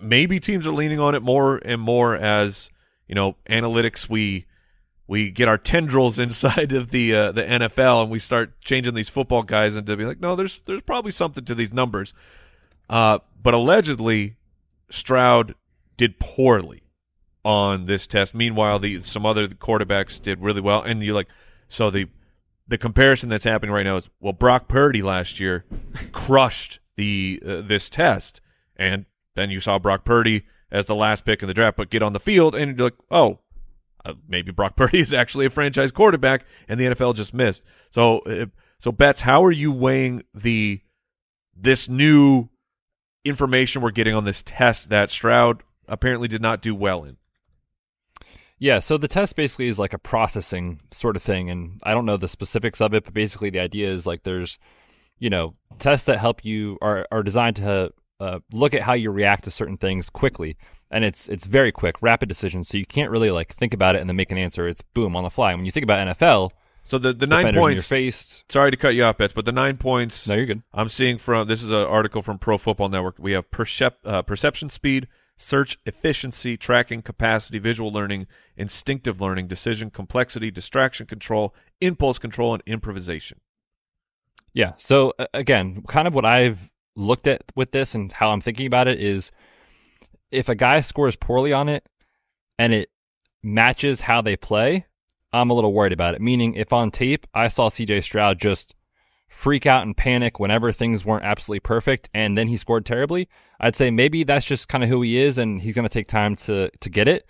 maybe teams are leaning on it more and more as you know analytics. We we get our tendrils (laughs) inside of the uh, the NFL and we start changing these football guys into be like, no, there's there's probably something to these numbers. Uh, but allegedly, Stroud did poorly on this test. Meanwhile, the some other quarterbacks did really well, and you're like so the the comparison that's happening right now is well, Brock Purdy last year crushed the uh, this test, and then you saw Brock Purdy as the last pick in the draft, but get on the field and you're like, oh, uh, maybe Brock (laughs) Purdy is actually a franchise quarterback, and the NFL just missed. So, uh, so Betz, how are you weighing the this new information we're getting on this test that Stroud apparently did not do well in? Yeah, so the test basically is like a processing sort of thing, and I don't know the specifics of it, but basically the idea is like there's, you know, tests that help you are are designed to uh, look at how you react to certain things quickly, and it's it's very quick, rapid decisions. So you can't really like think about it and then make an answer. It's boom on the fly. When you think about NFL, so the the nine defenders in your points. face. Sorry to cut you off, Betz, but the nine points. No, you're good. I'm seeing from this is an article from Pro Football Network. We have percep- uh, perception speed, search efficiency, tracking capacity, visual learning, instinctive learning, decision complexity, distraction control, impulse control, and improvisation. Yeah. So again, kind of what I've looked at with this and how I'm thinking about it is if a guy scores poorly on it and it matches how they play, I'm a little worried about it. Meaning, if on tape I saw CJ Stroud just freak out and panic whenever things weren't absolutely perfect and then he scored terribly, I'd say maybe that's just kind of who he is and he's going to take time to to get it.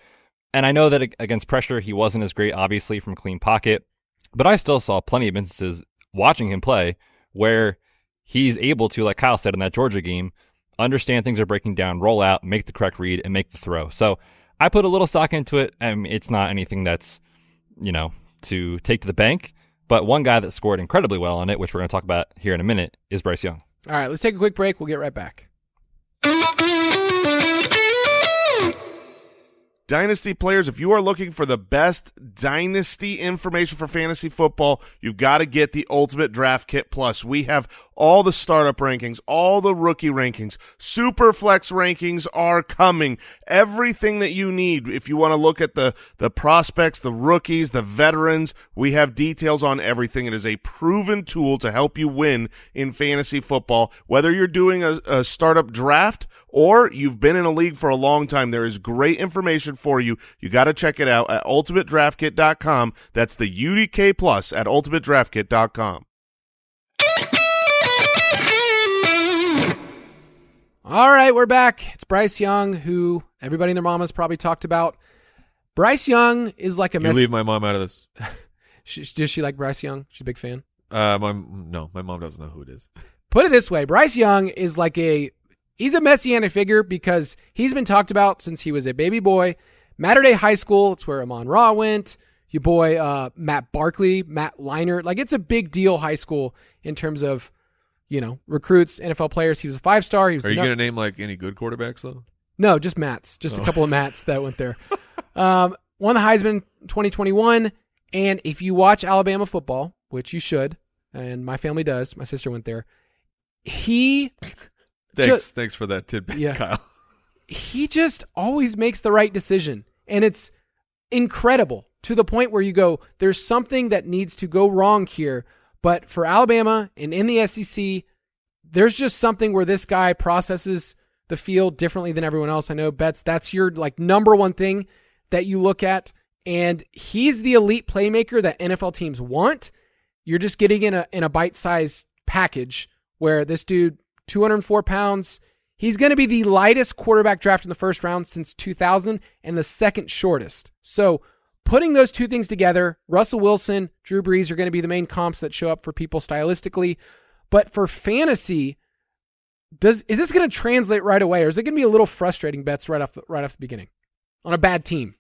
And I know that against pressure he wasn't as great obviously from clean pocket, but I still saw plenty of instances watching him play where he's able to like Kyle said in that Georgia game, understand things are breaking down, roll out, make the correct read and make the throw. So, I put a little stock into it. Mean, it's not anything that's, you know, to take to the bank, but one guy that scored incredibly well on it, which we're going to talk about here in a minute, is Bryce Young. All right, let's take a quick break. We'll get right back. Dynasty players, if you are looking for the best dynasty information for fantasy football, you've got to get the Ultimate Draft Kit Plus. We have all the startup rankings, all the rookie rankings, super flex rankings are coming. Everything that you need if you want to look at the the prospects, the rookies, the veterans, we have details on everything. It is a proven tool to help you win in fantasy football. Whether you're doing a, a startup draft or you've been in a league for a long time, there is great information for you. You got to check it out at ultimatedraftkit.com. That's the UDK plus at ultimatedraftkit.com. All right, we're back. It's Bryce Young, who everybody and their mamas probably talked about. Bryce Young is like a You mess. leave my mom out of this. (laughs) She- Does she like Bryce Young? She's a big fan. Uh, my no, my mom doesn't know who it is. Put it this way Bryce Young is like a. He's a messianic figure because he's been talked about since he was a baby boy. Mater Dei High School, it's where Amon Ra went. Your boy uh, Matt Barkley, Matt Leinart. Like it's a big deal high school in terms of, you know, recruits, NFL players. He was a five star. He was Are you going to name like any good quarterbacks though? No, just Matt's. Just a Oh. couple of Matt's that went there. (laughs) um, won the Heisman 2021. And if you watch Alabama football, which you should, and my family does, my sister went there. He Thanks, thanks for that tidbit, Yeah. Kyle. (laughs) he just always makes the right decision, and it's incredible to the point where you go, "There's something that needs to go wrong here." But for Alabama and in the SEC, there's just something where this guy processes the field differently than everyone else. I know Betz that's your like number one thing that you look at and he's the elite playmaker that NFL teams want. You're just getting in a in a bite-sized package where this dude 204 pounds, he's going to be the lightest quarterback draft in the first round since 2000 and the second shortest. So, putting those two things together, Russell Wilson, Drew Brees are going to be the main comps that show up for people stylistically. But for fantasy, does is this going to translate right away, or is it going to be a little frustrating Betz right off the, right off the beginning on a bad team?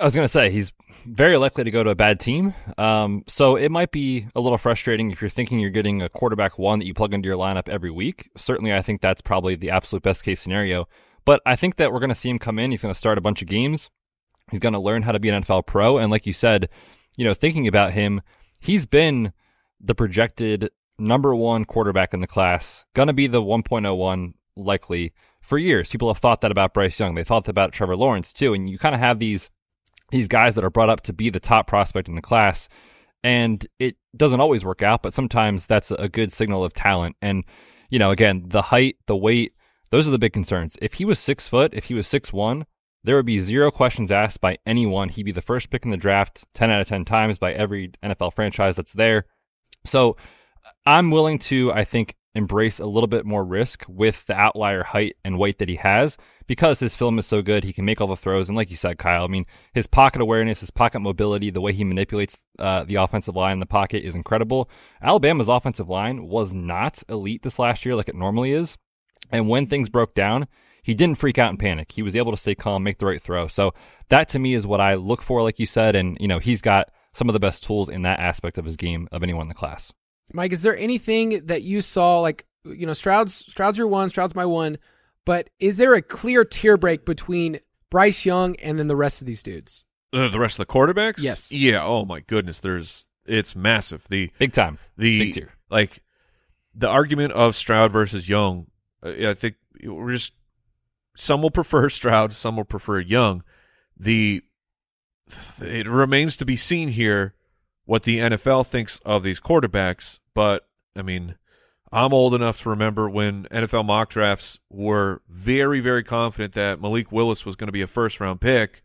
I was going to say he's very likely to go to a bad team. Um, so it might be a little frustrating if you're thinking you're getting a quarterback one that you plug into your lineup every week. Certainly, I think that's probably the absolute best case scenario. But I think that we're going to see him come in. He's going to start a bunch of games. He's going to learn how to be an NFL pro. And like you said, you know, thinking about him, he's been the projected number one quarterback in the class, going to be the 1.01 likely for years. People have thought that about Bryce Young. They thought that about Trevor Lawrence too. And you kind of have these these guys that are brought up to be the top prospect in the class. And it doesn't always work out, but sometimes that's a good signal of talent. And, you know, again, the height, the weight, those are the big concerns. If he was six foot, if he was six one, there would be zero questions asked by anyone. He'd be the first pick in the draft 10 out of 10 times by every NFL franchise that's there. So I'm willing to, I think, embrace a little bit more risk with the outlier height and weight that he has because his film is so good. He can make all the throws. And like you said, Kyle, I mean, his pocket awareness, his pocket mobility, the way he manipulates uh, the offensive line in the pocket is incredible. Alabama's offensive line was not elite this last year like it normally is. And when things broke down, he didn't freak out and panic. He was able to stay calm, make the right throw. So that to me is what I look for, like you said. And, you know, he's got some of the best tools in that aspect of his game of anyone in the class. Mike, is there anything that you saw like you know Stroud's Stroud's your one, Stroud's my one, but is there a clear tier break between Bryce Young and then the rest of these dudes? Uh, the rest of the quarterbacks? Yes. Yeah. Oh my goodness. There's it's massive. The Big time. the Big tier. like the argument of Stroud versus Young. Uh, I think we're just some will prefer Stroud, some will prefer Young. The it remains to be seen here what the NFL thinks of these quarterbacks. But I mean, I'm old enough to remember when NFL mock drafts were very, very confident that Malik Willis was going to be a first round pick,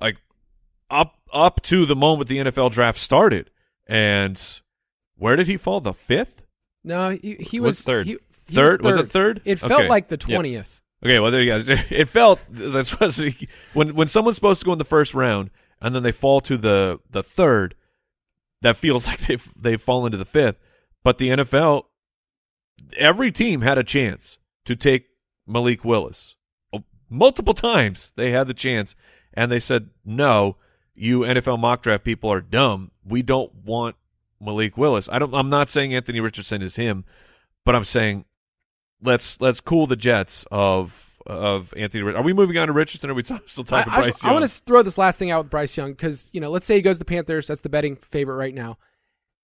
like up up to the moment the NFL draft started. And where did he fall? The fifth, No, he, he was, Was third. he- he third? Was, it third? It felt Okay. like the Yep. twentieth. Okay, well there you go. (laughs) It felt that's when when someone's supposed to go in the first round and then they fall to the the third, that feels (laughs) like they've they've fallen to the fifth. But the NFL, every team had a chance to take Malik Willis Oh, multiple times. They had the chance, and they said no. You NFL mock draft people are dumb. We don't want Malik Willis. I don't. I'm not saying Anthony Richardson is him, but I'm saying let's let's cool the jets of of Anthony. Are we moving on to Richardson? Or are we still talking I, Bryce I, Young? want to throw this last thing out with Bryce Young because you know, let's say he goes to the Panthers. That's the betting favorite right now.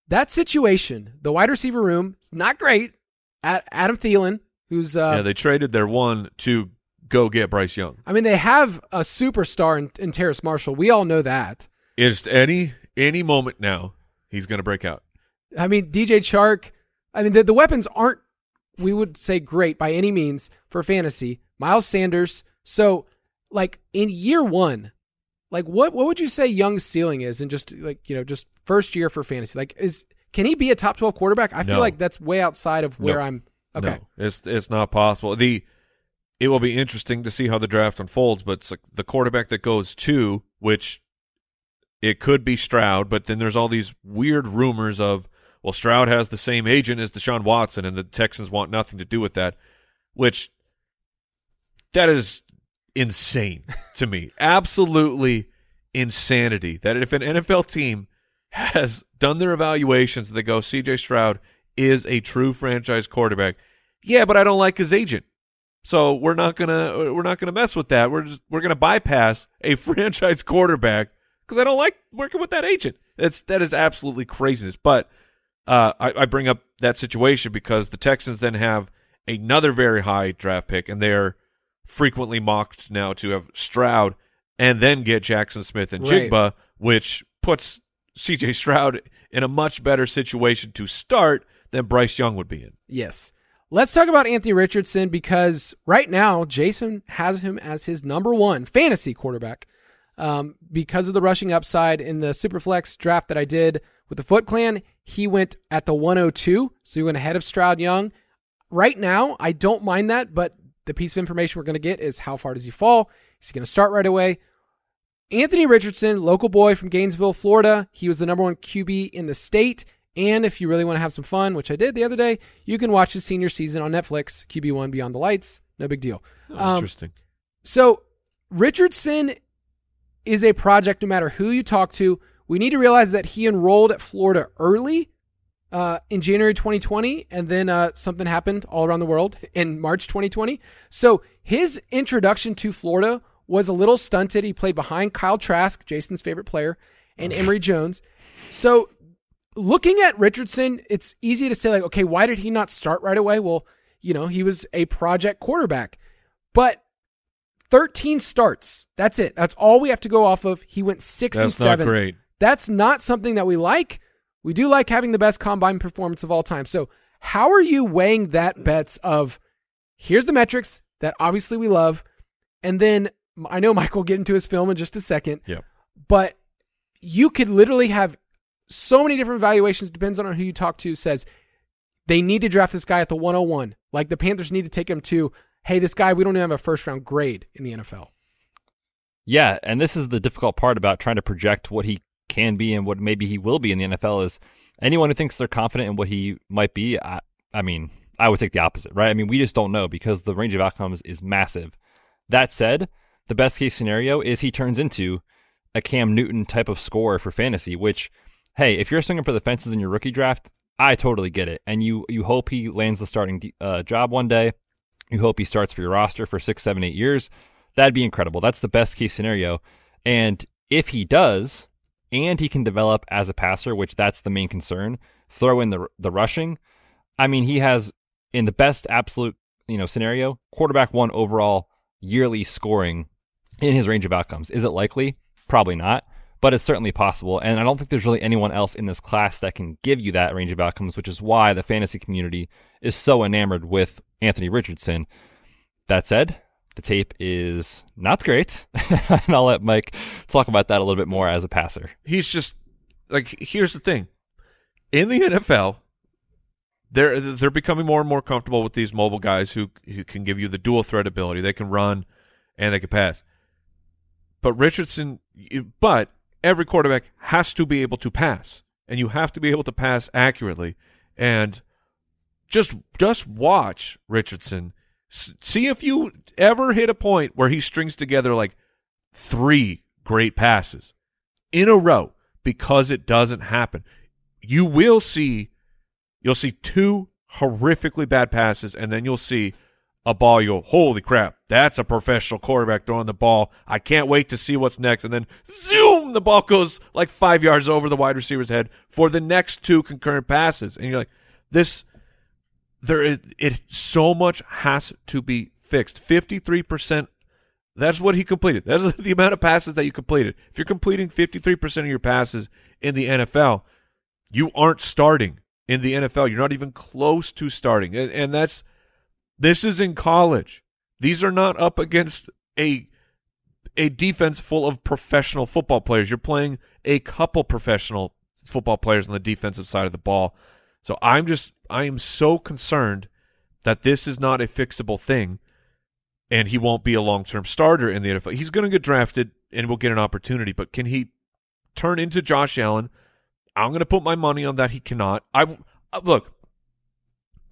That situation, the wide receiver room, is not great. At Adam Thielen, who's uh, yeah, they traded their one to go get Bryce Young. I mean, they have a superstar in, in Terrace Marshall. We all know that. Is any any moment now he's going to break out? I mean, DJ Chark. I mean, the, the weapons aren't, we would say, great by any means for fantasy. Miles Sanders. So, like in year one, like what what would you say Young's ceiling is, and just like you know, just first year for fantasy? Like, is can he be a top twelve quarterback? I feel like that's way outside of where No. I'm. Okay, No, it's it's not possible. The it will be interesting to see how the draft unfolds, but it's like the quarterback that goes two, which it could be Stroud, but then there's all these weird rumors of well, Stroud has the same agent as Deshaun Watson, and the Texans want nothing to do with that, which that is insane (laughs) to me. Absolutely insanity. That if an NFL team has done their evaluations they go, CJ Stroud is a true franchise quarterback. Yeah, but I don't like his agent. So we're not gonna we're not gonna mess with that. We're just we're gonna bypass a (laughs) franchise quarterback because I don't like working with that agent. That's that is absolutely craziness. But uh, I, I bring up that situation because the Texans then have another very high draft pick, and they're frequently mocked now to have Stroud and then get Jaxon Smith and Right. Jigba, which puts CJ Stroud in a much better situation to start than Bryce Young would be in. Yes. Let's talk about Anthony Richardson because right now Jason has him as his number one fantasy quarterback um, because of the rushing upside in the Superflex draft that I did with the Foot Clan. He went at the 102, so he went ahead of Stroud Young. Right now, I don't mind that, but the piece of information we're going to get is how far does he fall? Is he going to start right away? Anthony Richardson, local boy from Gainesville, Florida. He was the number one QB in the state. And if you really want to have some fun, which I did the other day, you can watch his senior season on Netflix, QB1 Beyond the Lights. No big deal. Oh, Um, interesting. So Richardson is a project no matter who you talk to. We need to realize that he enrolled at Florida early uh, in January 2020, and then uh, something happened all around the world in March 2020. So his introduction to Florida was a little stunted. He played behind Kyle Trask, Jason's favorite player, and Emory (laughs) Jones. So looking at Richardson, it's easy to say, like, okay, why did he not start right away? Well, you know, he was a project quarterback. But 13 starts. That's it. That's all we have to go off of. He went six and That's seven. not great. That's not something that we like. We do like having the best combine performance of all time. So, how are you weighing that Betz of here's the metrics that obviously we love, and then I know Mike will get into his film in just a second, Yep. but you could literally have so many different valuations. Depends on who you talk to. Says they need to draft this guy at the 101. Like the Panthers need to take him to. Hey, this guy we don't even have a first round grade in the NFL. Yeah, and this is the difficult part about trying to project what he can be and what maybe he will be in the NFL is anyone who thinks they're confident in what he might be, I, I mean, I would take the opposite, right? I mean, we just don't know because the range of outcomes is massive. That said, the best case scenario is he turns into a Cam Newton type of scorer for fantasy, which, hey, if you're swinging for the fences in your rookie draft, I totally get it. And you, you hope he lands the starting uh, job one day. You hope he starts for your roster for six, seven, eight years. That'd be incredible. That's the best case scenario. And if he does, and he can develop as a passer, which that's the main concern, throw in the the rushing. I mean, he has in the best absolute you know scenario, quarterback one overall yearly scoring in his range of outcomes. Is it likely? Probably not, but it's certainly possible. And I don't think there's really anyone else in this class that can give you that range of outcomes, which is why the fantasy community is so enamored with Anthony Richardson. That said, the tape is not great. (laughs) and I'll let Mike talk about that a little bit more as a passer. He's just like here's the thing. In the NFL, they're they're becoming more and more comfortable with these mobile guys who who can give you the dual threat ability. They can run and they can pass. But Richardson, but every quarterback has to be able to pass, and you have to be able to pass accurately. And just just watch Richardson. See if you ever hit a point where he strings together like three great passes in a row because it doesn't happen. You will see You'll see two horrifically bad passes, and then you'll see a ball. You go, holy crap, that's a professional quarterback throwing the ball. I can't wait to see what's next. And then zoom, the ball goes like five yards over the wide receiver's head for the next two concurrent passes. And you're like, this, there, it, it so much has to be fixed. 53%. That's what he completed. That's (laughs) the amount of passes that you completed. If you're completing 53% of your passes in the NFL, you aren't starting in the NFL. You're not even close to starting. And, and that's this is in college. These are not up against a a defense full of professional football players. You're playing a couple professional football players on the defensive side of the ball. So I'm just I am so concerned that this is not a fixable thing and he won't be a long-term starter in the NFL. He's going to get drafted and will get an opportunity, but can he turn into Josh Allen I'm going to put my money on that he cannot. I uh, look.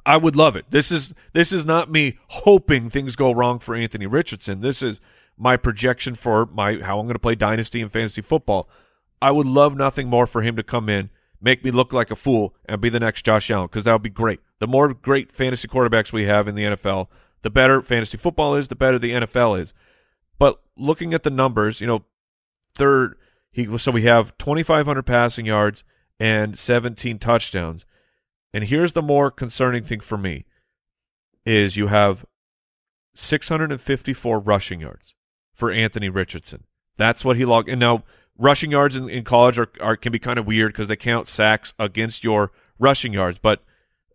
I would love it. This is this is not me hoping things go wrong for Anthony Richardson. This is my projection for my how I'm going to play dynasty and fantasy football. I would love nothing more for him to come in, make me look like a fool, and be the next Josh Allen because that would be great. The more great fantasy quarterbacks we have in the NFL, the better fantasy football is, the better the NFL is. But looking at the numbers, you know, third he so we have 2,500 passing yards and 17 touchdowns. And here's the more concerning thing for me is you have 654 rushing yards for Anthony Richardson. That's what he logged. And now rushing yards in, in college are, are can be kind of weird because they count sacks against your rushing yards. But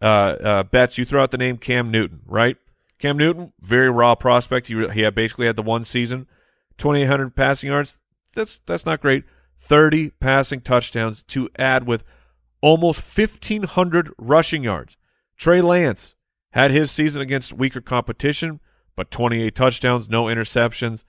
uh, uh, Betz, you throw out the name Cam Newton, right? Cam Newton, very raw prospect. He he had basically had the one season, 2,800 passing yards that's that's not great. 30 passing touchdowns to add with almost 1,500 rushing yards. Trey Lance had his season against weaker competition, but 28 touchdowns, no interceptions,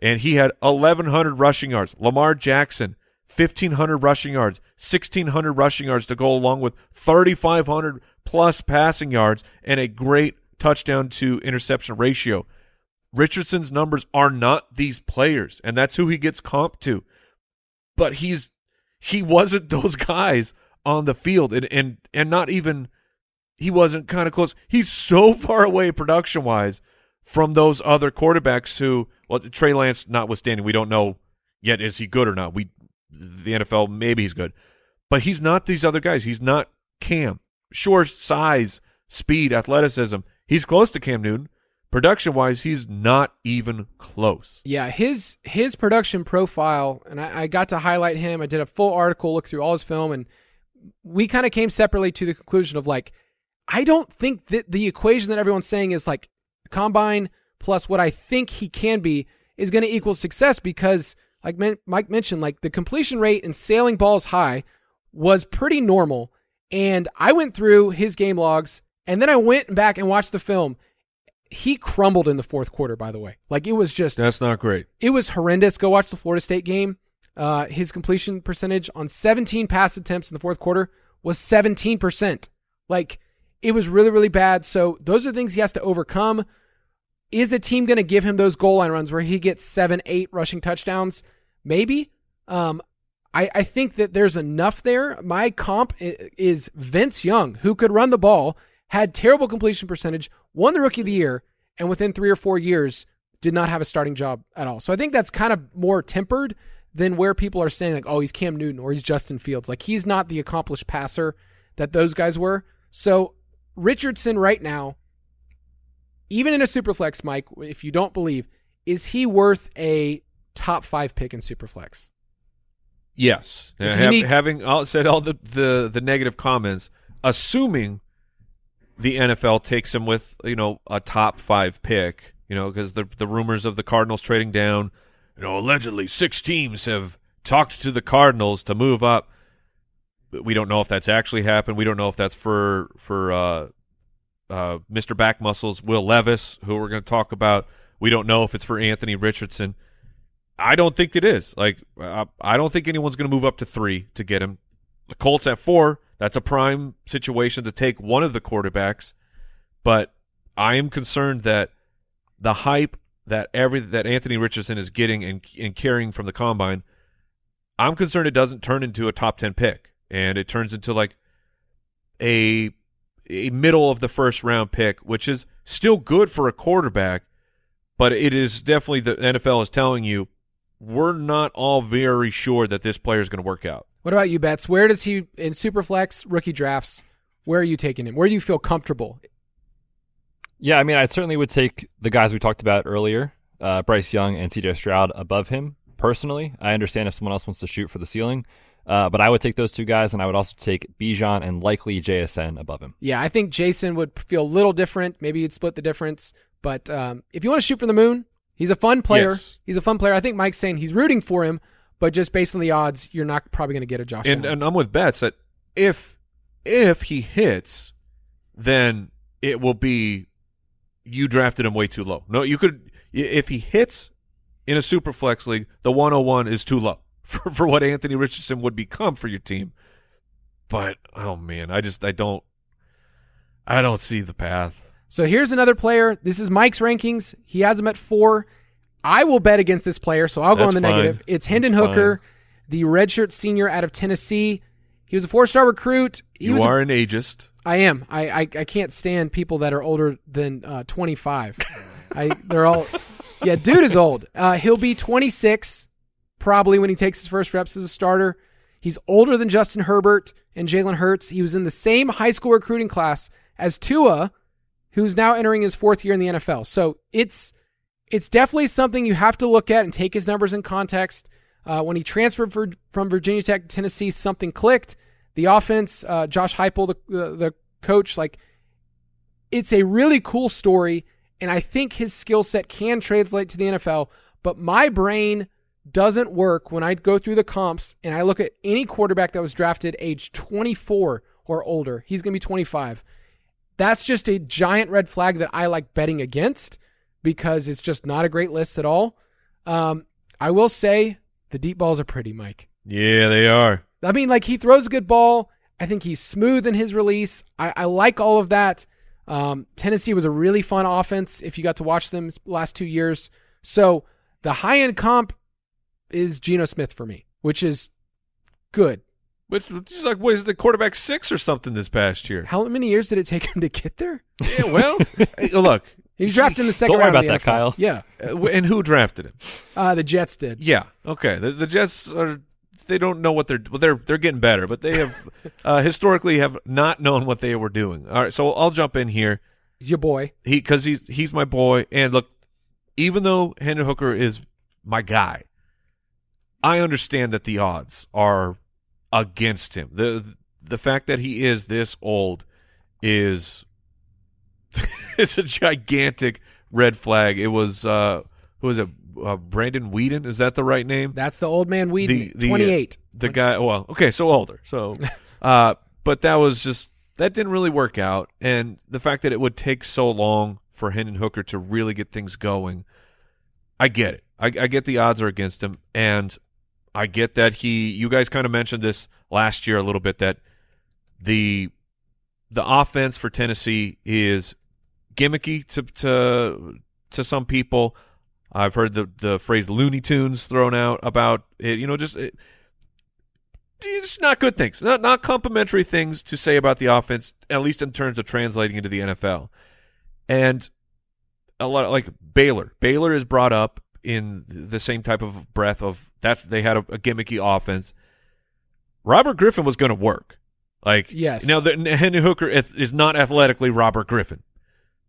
and he had 1,100 rushing yards. Lamar Jackson, 1,500 rushing yards, 1,600 rushing yards to go along with 3,500 plus passing yards and a great touchdown to interception ratio. Richardson's numbers are not these players, and that's who he gets comp to. But he's he wasn't (laughs) those guys on the field, and and and not even he wasn't kind of close. He's so far away production wise from those other quarterbacks who, well, Trey Lance notwithstanding, we don't know yet is he good or not. We the NFL maybe he's good, but he's not these other guys. He's not Cam. Sure, size, speed, athleticism. He's close to Cam Newton, production wise, he's not even close. Yeah, his his production profile, and I, I, got to highlight him. I did a full article, look through all his film, and we kind of came separately to the conclusion of like, I don't think that the equation that everyone's saying is like combine plus what I think he can be is going to equal success because, like Mike mentioned, like the completion rate and sailing balls high was pretty normal. And I went through his game logs and then I went back and watched the film he crumbled in the fourth quarter, by the way. Like it was just That's not great. It was horrendous. Go watch the Florida State game. Uh, his completion percentage on 17 pass attempts in the fourth quarter was 17%. Like it was really, really bad. So those are things he has to overcome. Is a team going to give him those goal line runs where he gets seven, eight rushing touchdowns? Maybe. Um, I, I think that there's enough there. My comp is Vince Young, who could run the ball had terrible completion percentage, won the rookie of the year, and within three or four years did not have a starting job at all. So I think that's kind of more tempered than where people are saying like, oh, he's Cam Newton or he's Justin Fields. Like he's not the accomplished passer that those guys were. So Richardson right now, even in a superflex, Mike, if you don't believe, is he worth a top five pick in Superflex? Yes, Uh, need- having all, said all the, the the negative comments, assuming the NFL takes him with you know a top five pick, you know, because the the rumors of the Cardinals trading down, you know, allegedly six teams have talked to the Cardinals to move up. We don't know if that's actually happened. We don't know if that's for for uh, uh, Mr. Back Muscles, Will Levis, who we're going to talk about. We don't know if it's for Anthony Richardson. I don't think it is. Like, uh, I don't think anyone's going to move up to three to get him. The Colts at four, that's a prime situation to take one of the quarterbacks. But I am concerned that the hype that every that Anthony Richardson is getting and, and carrying from the combine, I'm concerned it doesn't turn into a top ten pick and it turns into like a a middle of the first round pick, which is still good for a quarterback, but it is definitely the NFL is telling you we're not all very sure that this player is going to work out. What about you, Betz? Where does he in Superflex rookie drafts? Where are you taking him? Where do you feel comfortable? Yeah, I mean, I certainly would take the guys we talked about earlier, uh, Bryce Young and CJ Stroud, above him personally. I understand if someone else wants to shoot for the ceiling, uh, but I would take those two guys, and I would also take Bijan and likely JSN above him. Yeah, I think Jason would feel a little different. Maybe you'd split the difference. But um, if you want to shoot for the moon, he's a fun player. Yes. He's a fun player. I think Mike's saying he's rooting for him, but just based on the odds, you're not probably going to get a Josh And and I'm with Betz that if if he hits, then it will be you drafted him way too low. No, you could if he hits in a super flex league, the 101 is too low for for what Anthony Richardson would become for your team. But oh man, I just I don't I don't see the path. So here's another player. This is Mike's rankings. He has him at four. I will bet against this player, so I'll go That's on the fine. negative. It's Hendon That's Hooker, the redshirt senior out of Tennessee. He was a four-star recruit. He you was a- are an ageist. I am. I, I I can't stand people that are older than uh, 25. I they're all yeah. Dude is old. Uh, he'll be 26 probably when he takes his first reps as a starter. He's older than Justin Herbert and Jalen Hurts. He was in the same high school recruiting class as Tua, who's now entering his fourth year in the NFL. So it's it's definitely something you have to look at and take his numbers in context. Uh, when he transferred for, from Virginia Tech to Tennessee, something clicked. The offense, uh, Josh Heupel, the, the the coach, like it's a really cool story, and I think his skill set can translate to the NFL. But my brain doesn't work when I go through the comps and I look at any quarterback that was drafted age 24 or older. He's going to be 25. That's just a giant red flag that I like betting against because it's just not a great list at all. Um, I will say the deep balls are pretty, Mike. Yeah, they are. I mean, like he throws a good ball. I think he's smooth in his release. I, I like all of that. Um, Tennessee was a really fun offense if you got to watch them last two years. So the high end comp is Geno Smith for me, which is good. Which is like, what is the quarterback six or something this past year? How many years did it take him to get there? Yeah, well, (laughs) hey, look, He was drafted in the second Don't worry round. of about the that, NFL. Kyle. Yeah, uh, and who drafted him? uh, the Jets did. Yeah, okay. The, the Jets are they don't know what they're well, they're they're getting better, but they have (laughs) uh, historically have not known what they were doing. All right, so I'll jump in here. He's your boy. He because he's he's my boy, and look, even though Hendon Hooker is my guy, I understand that the odds are against him. the The fact that he is this old is (laughs) it's a gigantic red flag. It was uh who was it? Uh, Brandon Weeden is that the right name? That's the old man Weed. the, the, uh, 28. The guy. Well, okay, so older. So, (laughs) uh, but that was just that didn't really work out, and the fact that it would take so long for Hendon Hooker to really get things going, I get it. I, I get the odds are against him, and I get that he. You guys kind of mentioned this last year a little bit that the the offense for Tennessee is gimmicky to to to some people. I've heard the the phrase Looney Tunes thrown out about it. You know, just it, not good things, not not complimentary things to say about the offense, at least in terms of translating into the NFL. And a lot like Baylor, Baylor is brought up in the same type of breath of that's they had a, a gimmicky offense. Robert Griffin was going to work. Like Yes. now, the, Hendon Hooker is is not athletically Robert Griffin.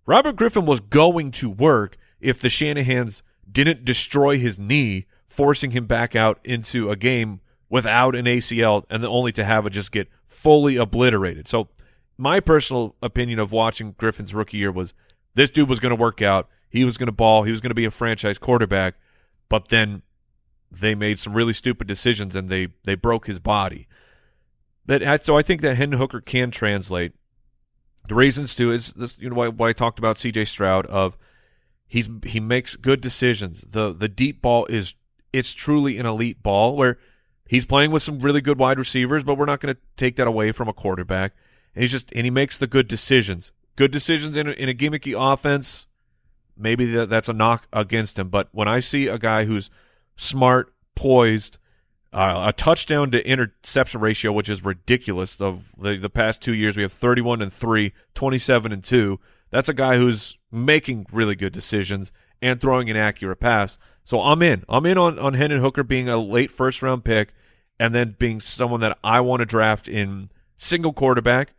Robert Griffin was going to work if the Shanahans didn't destroy his knee, forcing him back out into a game without an ACL, and then only to have it just get fully obliterated. So, my personal opinion of watching Griffin's rookie year was this dude was going to work out. He was going to ball. He was going to be a franchise quarterback. But then they made some really stupid decisions and they they broke his body. That so I think that Hendon Hooker can translate. The reasons too is this you know why, why I talked about C.J. Stroud of he's he makes good decisions. The the deep ball is it's truly an elite ball where he's playing with some really good wide receivers, but we're not going to take that away from a quarterback. And he's just and he makes the good decisions. Good decisions in a, in a gimmicky offense. Maybe that, that's a knock against him, but when I see a guy who's smart, poised, uh, a touchdown to interception ratio, which is ridiculous. Of the, the past two years, we have 31 and 3, 27 and 2. That's a guy who's making really good decisions and throwing an accurate pass. So I'm in. I'm in on, on Hendon Hooker being a late first round pick and then being someone that I want to draft in single quarterback.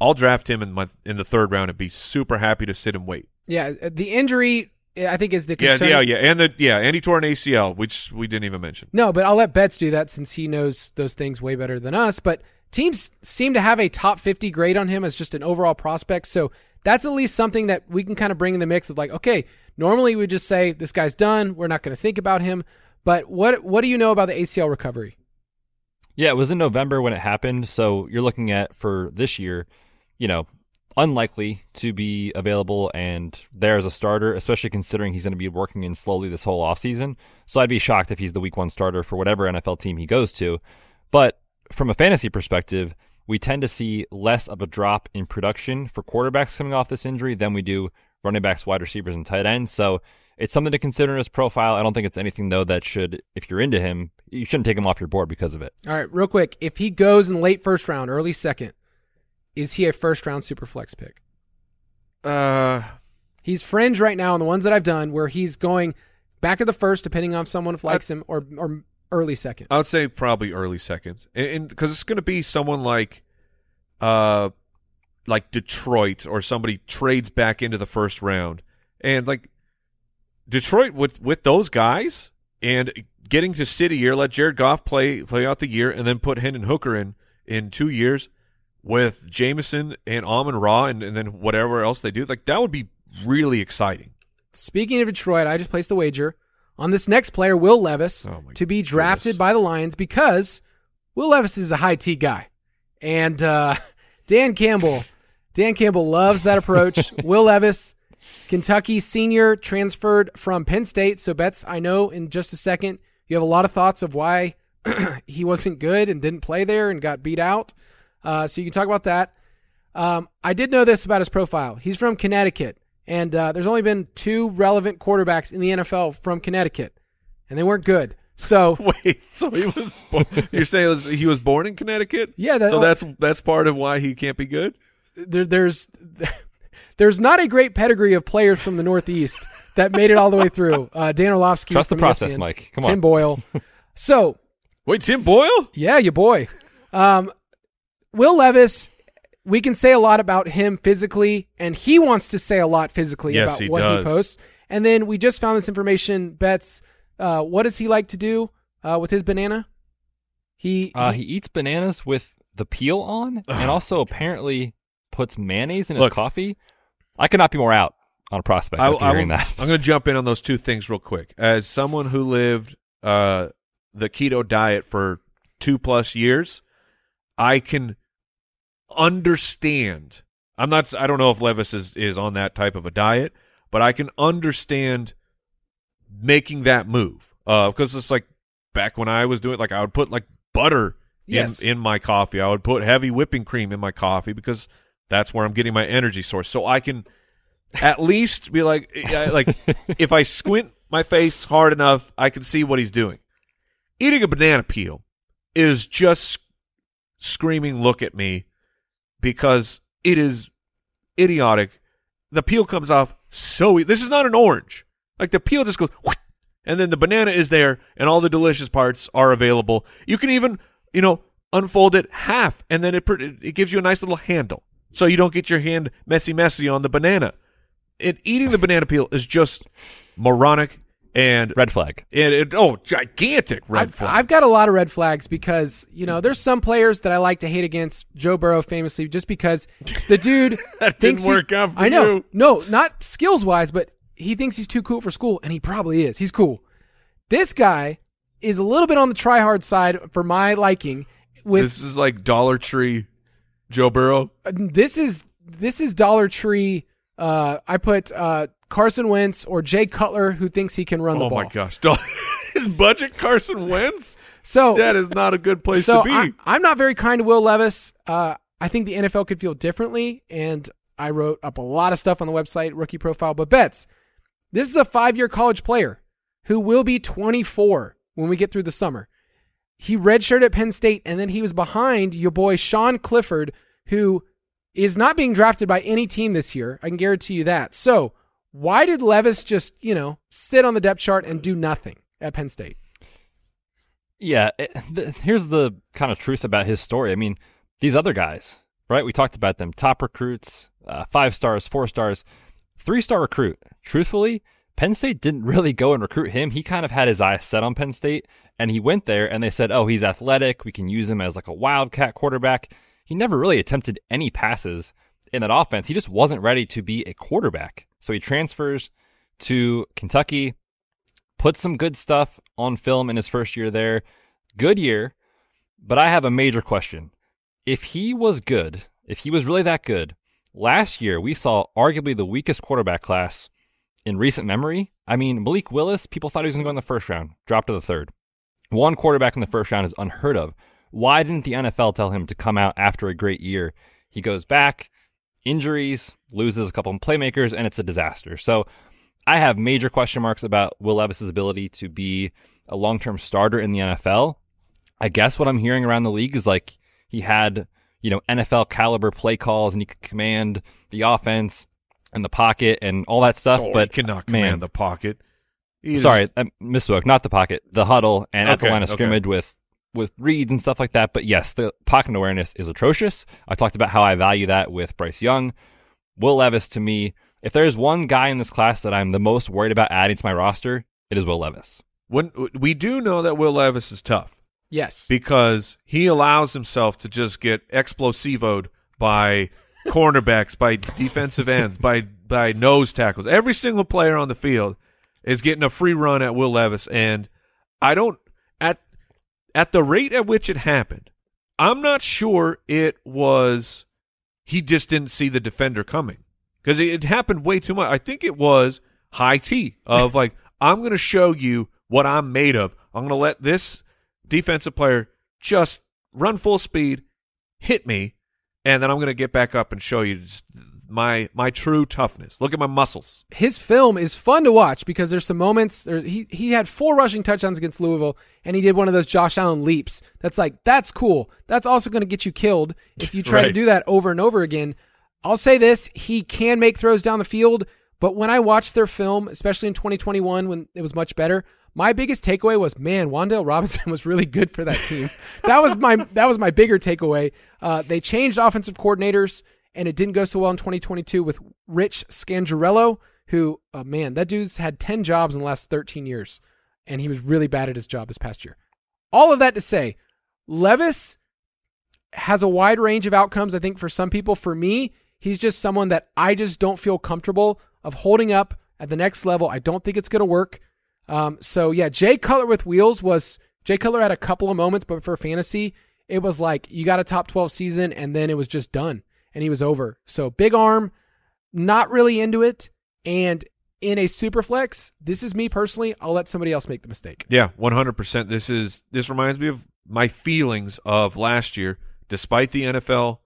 I'll draft him in my in the third round and be super happy to sit and wait. Yeah, uh, the injury I think is the Yeah, yeah, yeah, and the yeah, and he tore an ACL, which we didn't even mention. No, but I'll let Betz do that since he knows those things way better than us. But teams seem to have a top 50 grade on him as just an overall prospect. So that's at least something that we can kind of bring in the mix of like, okay, normally we just say this guy's done. We're not going to think about him. But what what do you know about the ACL recovery? Yeah, it was in November when it happened. So you're looking at for this year, you know, unlikely to be available and there as a starter, especially considering he's going to be working in slowly this whole offseason. So I'd be shocked if he's the week one starter for whatever NFL team he goes to. But from a fantasy perspective, we tend to see less of a drop in production for quarterbacks coming off this injury than we do running backs, wide receivers, and tight ends. So it's something to consider in his profile. I don't think it's anything though that should, if you're into him, you shouldn't take him off your board because of it. All right, real quick. If he goes in late first round, early second, is he a first round super flex pick? Uh, He's fringe right now on the ones that I've done where he's going back of the first, depending on if someone likes him, or or early second. I would say probably early second, and because it's going to be someone like, uh, like Detroit or somebody trades back into the first round, and like Detroit with with those guys and getting to sit a year, let Jared Goff play play out the year, and then put Hendon Hooker in in two years with Jameson and Amon Ra, and, and then whatever else they do, like that would be really exciting. Speaking of Detroit, I just placed a wager on this next player, Will Levis, Oh to be drafted goodness. by the Lions because Will Levis is a high T guy, and uh, (laughs) Dan Campbell, Dan Campbell loves that approach. (laughs) Will Levis, Kentucky senior, transferred from Penn State. So Betz I know in just a second you have a lot of thoughts of why (clears throat) he wasn't good and didn't play there and got beat out. Uh, so you can talk about that. Um, I did know this about his profile. He's from Connecticut, and uh, there's only been two relevant quarterbacks in the NFL from Connecticut, and they weren't good. So (laughs) Wait, so he was? Bo- you're saying he was born in Connecticut? Yeah, that- so that's that's part of why he can't be good. there, there's (laughs) there's not a great pedigree of players from the Northeast that made it all the way through. (laughs) Uh, Dan Orlovsky, Trust the process, ESPN, Mike. Come on, Tim. Boyle. So Wait, Tim Boyle? Yeah, your boy. Um, Will Levis, we can say a lot about him physically, and he wants to say a lot physically Yes, about he what does. he posts. And then we just found this information. Betz, uh, what does he like to do uh, with his banana? He, Uh, he- he eats bananas with the peel on, (sighs) and also apparently puts mayonnaise in his Look. coffee. I could not be more out on a prospect I, after I hearing will- that. I'm going to jump in on those two things real quick. As someone who lived uh, the keto diet for two plus years, I can understand. I'm not. I don't know if Levis is is on that type of a diet, but I can understand making that move Uh because it's like back when I was doing. Like I would put like butter Yes. in in my coffee. I would put heavy whipping cream in my coffee because that's where I'm getting my energy source. So I can at least be like, like (laughs) if I squint my face hard enough, I can see what he's doing. Eating a banana peel is just screaming, "Look at me!" Because it is idiotic. The peel comes off so. E- this is not an orange. Like the peel just goes, whoosh, and then the banana is there, and all the delicious parts are available. You can even, you know, unfold it half, and then it it gives you a nice little handle, so you don't get your hand messy, messy on the banana. It eating the banana peel is just moronic. And Red flag. and it, oh, gigantic red I've, flag. I've got a lot of red flags because you know there's some players that I like to hate against. Joe Burrow famously, just because the dude (laughs) That didn't thinks he's- work out for I know, you. no, not skills wise, but he thinks he's too cool for school, and he probably is. He's cool. This guy is a little bit on the try hard side for my liking. With this is like Dollar Tree Joe Burrow. this is this is Dollar Tree. Uh, I put uh, Carson Wentz or Jay Cutler, who thinks he can run the Oh ball. Oh my gosh, (laughs) his budget Carson Wentz. So That is not a good place so to be. I, I'm not very kind to Will Levis. Uh, I think the NFL could feel differently, and I wrote up a lot of stuff on the website, rookie profile. But Betz, this is a five-year college player who will be 24 when we get through the summer. He redshirted at Penn State, and then he was behind your boy Sean Clifford, who is not being drafted by any team this year. I can guarantee you that. So, why did Levis just, you know, sit on the depth chart and do nothing at Penn State? Yeah, it, th- here's the kind of truth about his story. I mean, these other guys, right? We talked about them top recruits, uh, five stars, four stars, three star recruit. Truthfully, Penn State didn't really go and recruit him. He kind of had his eyes set on Penn State, and he went there and they said, oh, he's athletic. We can use him as like a wildcat quarterback. He never really attempted any passes in that offense. He just wasn't ready to be a quarterback. So he transfers to Kentucky, put some good stuff on film in his first year there. Good year, but I have a major question. If he was good, if he was really that good, last year we saw arguably the weakest quarterback class in recent memory. I mean, Malik Willis, people thought he was going to go in the first round, dropped to the third. One quarterback in the first round is unheard of. Why didn't the NFL tell him to come out after a great year? He goes back, injuries, loses a couple of playmakers, and it's a disaster. So I have major question marks about Will Levis's ability to be a long term starter in the NFL. I guess what I'm hearing around the league is like he had, you know, NFL caliber play calls and he could command the offense and the pocket and all that stuff. Oh, but he cannot command man, the pocket. He's- sorry, I misspoke. Not the pocket, the huddle, and at the line of okay. scrimmage with with reads and stuff like that. But yes, the pocket awareness is atrocious. I talked about how I value that with Bryce Young, Will Levis. To me, if there's one guy in this class that I'm the most worried about adding to my roster, it is Will Levis. When we do know that Will Levis is tough Yes. because he allows himself to just get explosivoed by cornerbacks, by defensive ends, by by nose tackles. Every single player on the field is getting a free run at Will Levis, and I don't at at the rate at which it happened. I'm not sure it was he just didn't see the defender coming because it, happened way too much. I think it was high T of (laughs) like I'm going to show you what I'm made of. I'm going to let this defensive player just run full speed, hit me, and then I'm going to get back up and show you my my true toughness. Look at my muscles. his film is fun to watch because there's some moments. There, he he had four rushing touchdowns against Louisville, and he did one of those Josh Allen leaps. That's like that's cool. That's also going to get you killed if you try to do that over and over again. I'll say this: he can make throws down the field, but when I watched their film, especially in 2021 when it was much better, my biggest takeaway was, man, Wan'Dale Robinson (laughs) was really good for that team. that was my that was my bigger takeaway. Uh, they changed offensive coordinators, and it didn't go so well in 2022 with Rich Scangarello, who, uh, man, that dude's had 10 jobs in the last 13 years, and he was really bad at his job this past year. All of that to say, Levis has a wide range of outcomes. I think for some people, for me, he's just someone that I just don't feel comfortable of holding up at the next level. I don't think it's going to work. Um, so yeah, Jay Cutler with wheels was Jay Cutler had a couple of moments, but for fantasy, it was like you got a top 12 season and then it was just done and he was over. So big arm, not really into it. And in a super flex, this is me personally. I'll let somebody else make the mistake. Yeah, one hundred percent. This is this reminds me of my feelings of last year, despite the NFL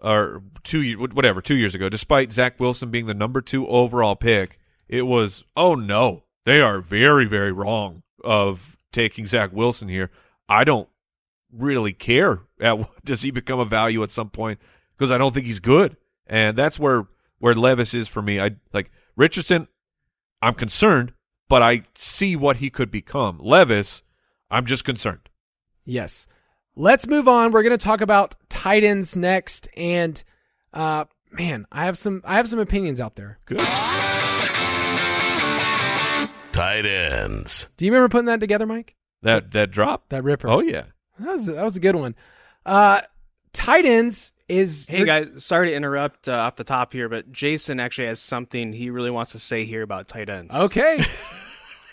or two whatever two years ago, despite Zach Wilson being the number two overall pick, it was oh no, they are very very wrong of taking Zach Wilson here. I don't really care. At, (laughs) does he become a value at some point? Because I don't think he's good, and that's where where Levis is for me. I like Richardson. I'm concerned, but I see what he could become. Levis, I'm just concerned. Yes. Let's move on. We're going to talk about tight ends next, and uh, man, I have some I have some opinions out there. Good. tight ends. Do you remember putting that together, Mike? That that drop. That ripper. Oh yeah. That was that was a good one. Uh, tight ends is Hey guys, sorry to interrupt uh, off the top here, but Jason actually has something he really wants to say here about tight ends. Okay. (laughs)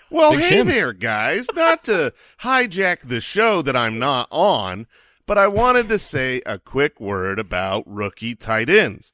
Well, Big hey Tim. there, guys. Not to hijack the show that I'm not on, but I wanted to say a quick word about rookie tight ends.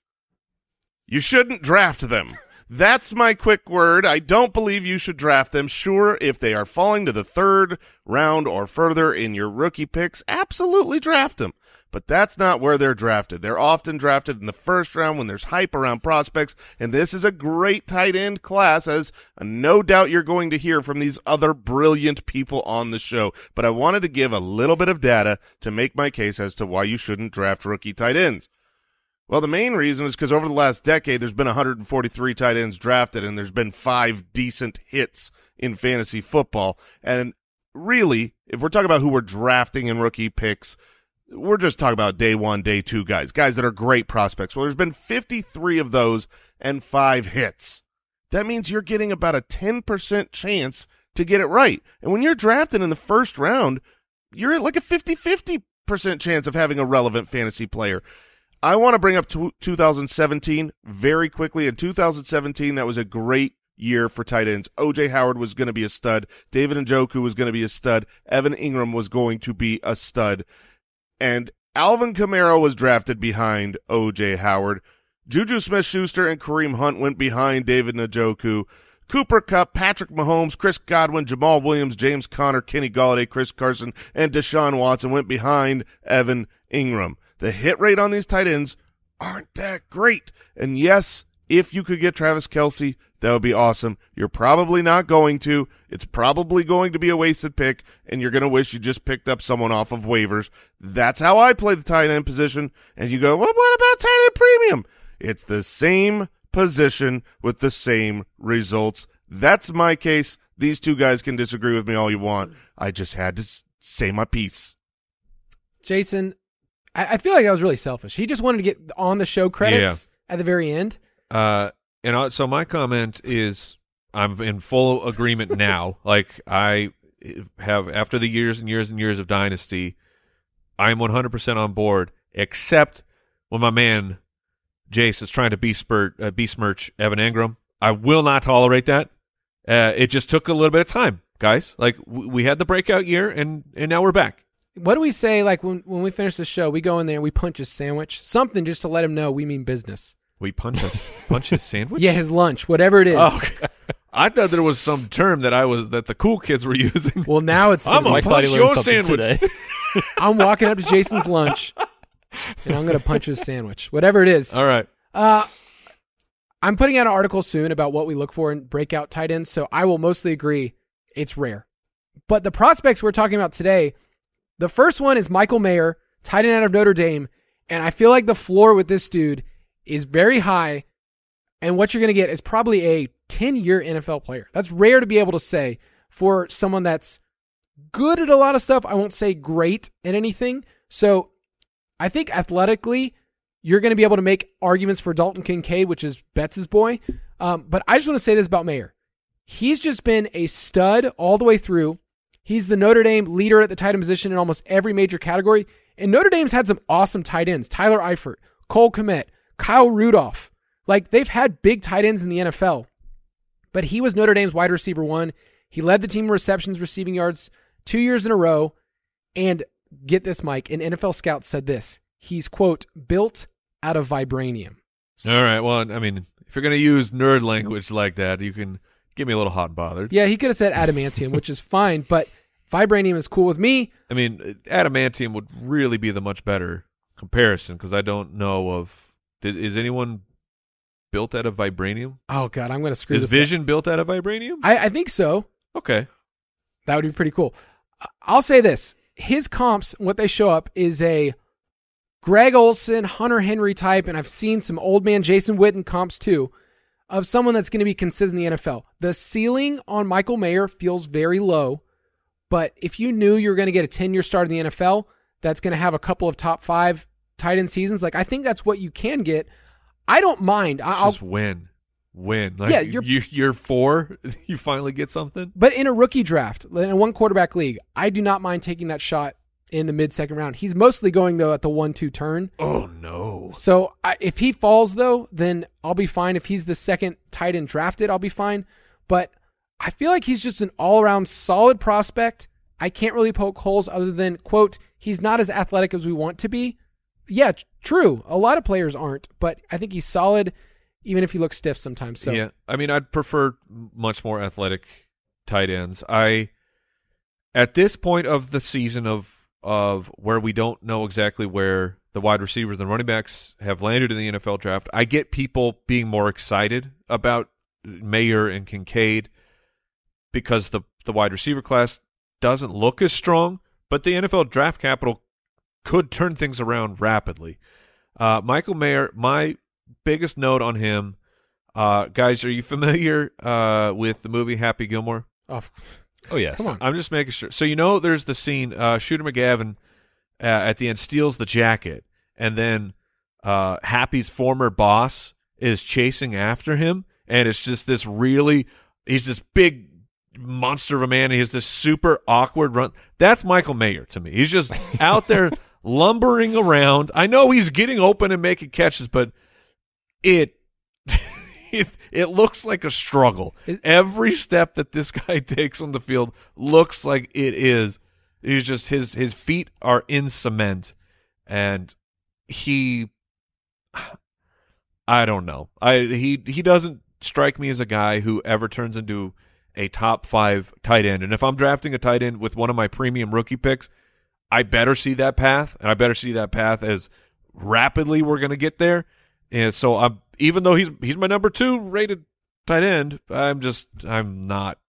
You shouldn't draft them. That's my quick word. I don't believe you should draft them. Sure, if they are falling to the third round or further in your rookie picks, absolutely draft them. But that's not where they're drafted. They're often drafted in the first round when there's hype around prospects, and this is a great tight end class, as no doubt you're going to hear from these other brilliant people on the show. But I wanted to give a little bit of data to make my case as to why you shouldn't draft rookie tight ends. Well, the main reason is because over the last decade, there's been 143 tight ends drafted, and there's been five decent hits in fantasy football. And really, if we're talking about who we're drafting in rookie picks, we're just talking about day one, day two guys, guys that are great prospects. Well, there's been 53 of those and five hits. That means you're getting about a 10% chance to get it right. And when you're drafted in the first round, you're at like a 50 50% chance of having a relevant fantasy player. I want to bring up tw 2017 very quickly. In 2017, that was a great year for tight ends. OJ Howard was going to be a stud. David Njoku was going to be a stud. Evan Engram was going to be a stud. And Alvin Kamara was drafted behind OJ Howard. JuJu Smith-Schuster and Kareem Hunt went behind David Njoku. Cooper Kupp, Patrick Mahomes, Chris Godwin, Jamaal Williams, James Conner, Kenny Golladay, Chris Carson, and Deshaun Watson went behind Evan Engram. The hit rate on these tight ends aren't that great. And yes, if you could get Travis Kelce, that would be awesome. You're probably not going to. It's probably going to be a wasted pick, and you're going to wish you just picked up someone off of waivers. That's how I play the tight end position. And you go, well, what about tight end premium? It's the same position with the same results. That's my case. These two guys can disagree with me all you want. I just had to say my piece. Jason, I, I feel like I was really selfish. He just wanted to get on the show credits at the very end. Uh, and uh, so my comment is, I'm in full agreement now. (laughs) like I have after the years and years and years of dynasty, I'm 100% on board. Except when my man Jace is trying to besmirch, uh, besmirch Evan Engram. I will not tolerate that. Uh, it just took a little bit of time, guys. Like w- we had the breakout year, and and now we're back. What do we say like when, when we finish the show, we go in there and we punch a sandwich? Something just to let him know we mean business. We punch us, (laughs) punch his sandwich. Yeah, his lunch, whatever it is. Oh, okay. I thought there was some term that I was that the cool kids were (laughs) using. Well, now it's I'm gonna a thought he punch your sandwich. today. (laughs) I'm walking up to Jason's lunch and I'm going to punch his sandwich, whatever it is. All right. Uh, I'm putting out an article soon about what we look for in breakout tight ends, so I will mostly agree it's rare. But the prospects we're talking about today, the first one is Michael Mayer, tight end out of Notre Dame, and I feel like the floor with this dude is very high, and what you're going to get is probably a 10 year NFL player. That's rare to be able to say for someone that's good at a lot of stuff. I won't say great at anything. So I think athletically, you're going to be able to make arguments for Dalton Kincaid, which is Betz' boy. Um, but I just want to say this about Mayer. He's just been a stud all the way through. He's the Notre Dame leader at the tight end position in almost every major category. And Notre Dame's had some awesome tight ends Tyler Eifert, Cole Kmet, Kyle Rudolph. Like they've had big tight ends in the NFL. But he was Notre Dame's wide receiver one. He led the team in receptions, receiving yards two years in a row. And get this, Mike, an NFL scout said this. He's, quote, built out of vibranium. All right. Well, I mean, if you're going to use nerd language like that, you can get me a little hot and bothered. Yeah, he could have said adamantium, which is fine, but vibranium is cool with me. I mean, adamantium would really be the much better comparison because I don't know of. Did, is anyone built out of vibranium? Oh, God, I'm going to screw Is this up. Vision built out of vibranium? I, I think so. okay. That would be pretty cool. I'll say this. His comps, what they show up is a Greg Olsen, Hunter Henry type, and I've seen some old man Jason Witten comps too, of someone that's going to be consistent in the NFL. The ceiling on Michael Mayer feels very low, but if you knew you were going to get a 10 year start in the NFL that's going to have a couple of top five tight end seasons, like I think that's what you can get. I don't mind. I- I'll, Just when. win. Like, Yeah, you're- you, you're four, (laughs) you finally get something. But in a rookie draft, in a one quarterback league, I do not mind taking that shot in the mid second round. He's mostly going though at the one two turn. Oh no! So I, if he falls though, then I'll be fine. If he's the second tight end drafted, I'll be fine. But I feel like he's just an all around solid prospect. I can't really poke holes other than quote he's not as athletic as we want to be. Yeah, true. A lot of players aren't, but I think he's solid, even if he looks stiff sometimes. So yeah, I mean, I'd prefer much more athletic tight ends. I at this point of the season of of where we don't know exactly where the wide receivers and running backs have landed in the NFL draft, I get people being more excited about Mayer and Kincaid because the the wide receiver class doesn't look as strong, but the NFL draft capital could turn things around rapidly. Uh, Michael Mayer, my biggest note on him, uh, guys, are you familiar uh, with the movie Happy Gilmore? oh, Oh yes. Come on. I'm just making sure. So you know, there's the scene. Uh, Shooter McGavin uh, at the end steals the jacket, and then uh, Happy's former boss is chasing after him, and it's just this really. He's this big monster of a man. And he has this super awkward run. That's Michael Mayer to me. He's just (laughs) out there lumbering around. I know he's getting open and making catches, but it (laughs) it, it looks like a struggle. Every step that this (laughs) guy takes on the field looks like it is. He's just his his feet are in cement, and he. (sighs) I don't know. I he he doesn't strike me as a guy who ever turns into a top five tight end. And if I'm drafting a tight end with one of my premium rookie picks, I better see that path, and I better see that path as rapidly we're going to get there. And so I'm even though he's he's my number two rated tight end, I'm just I'm not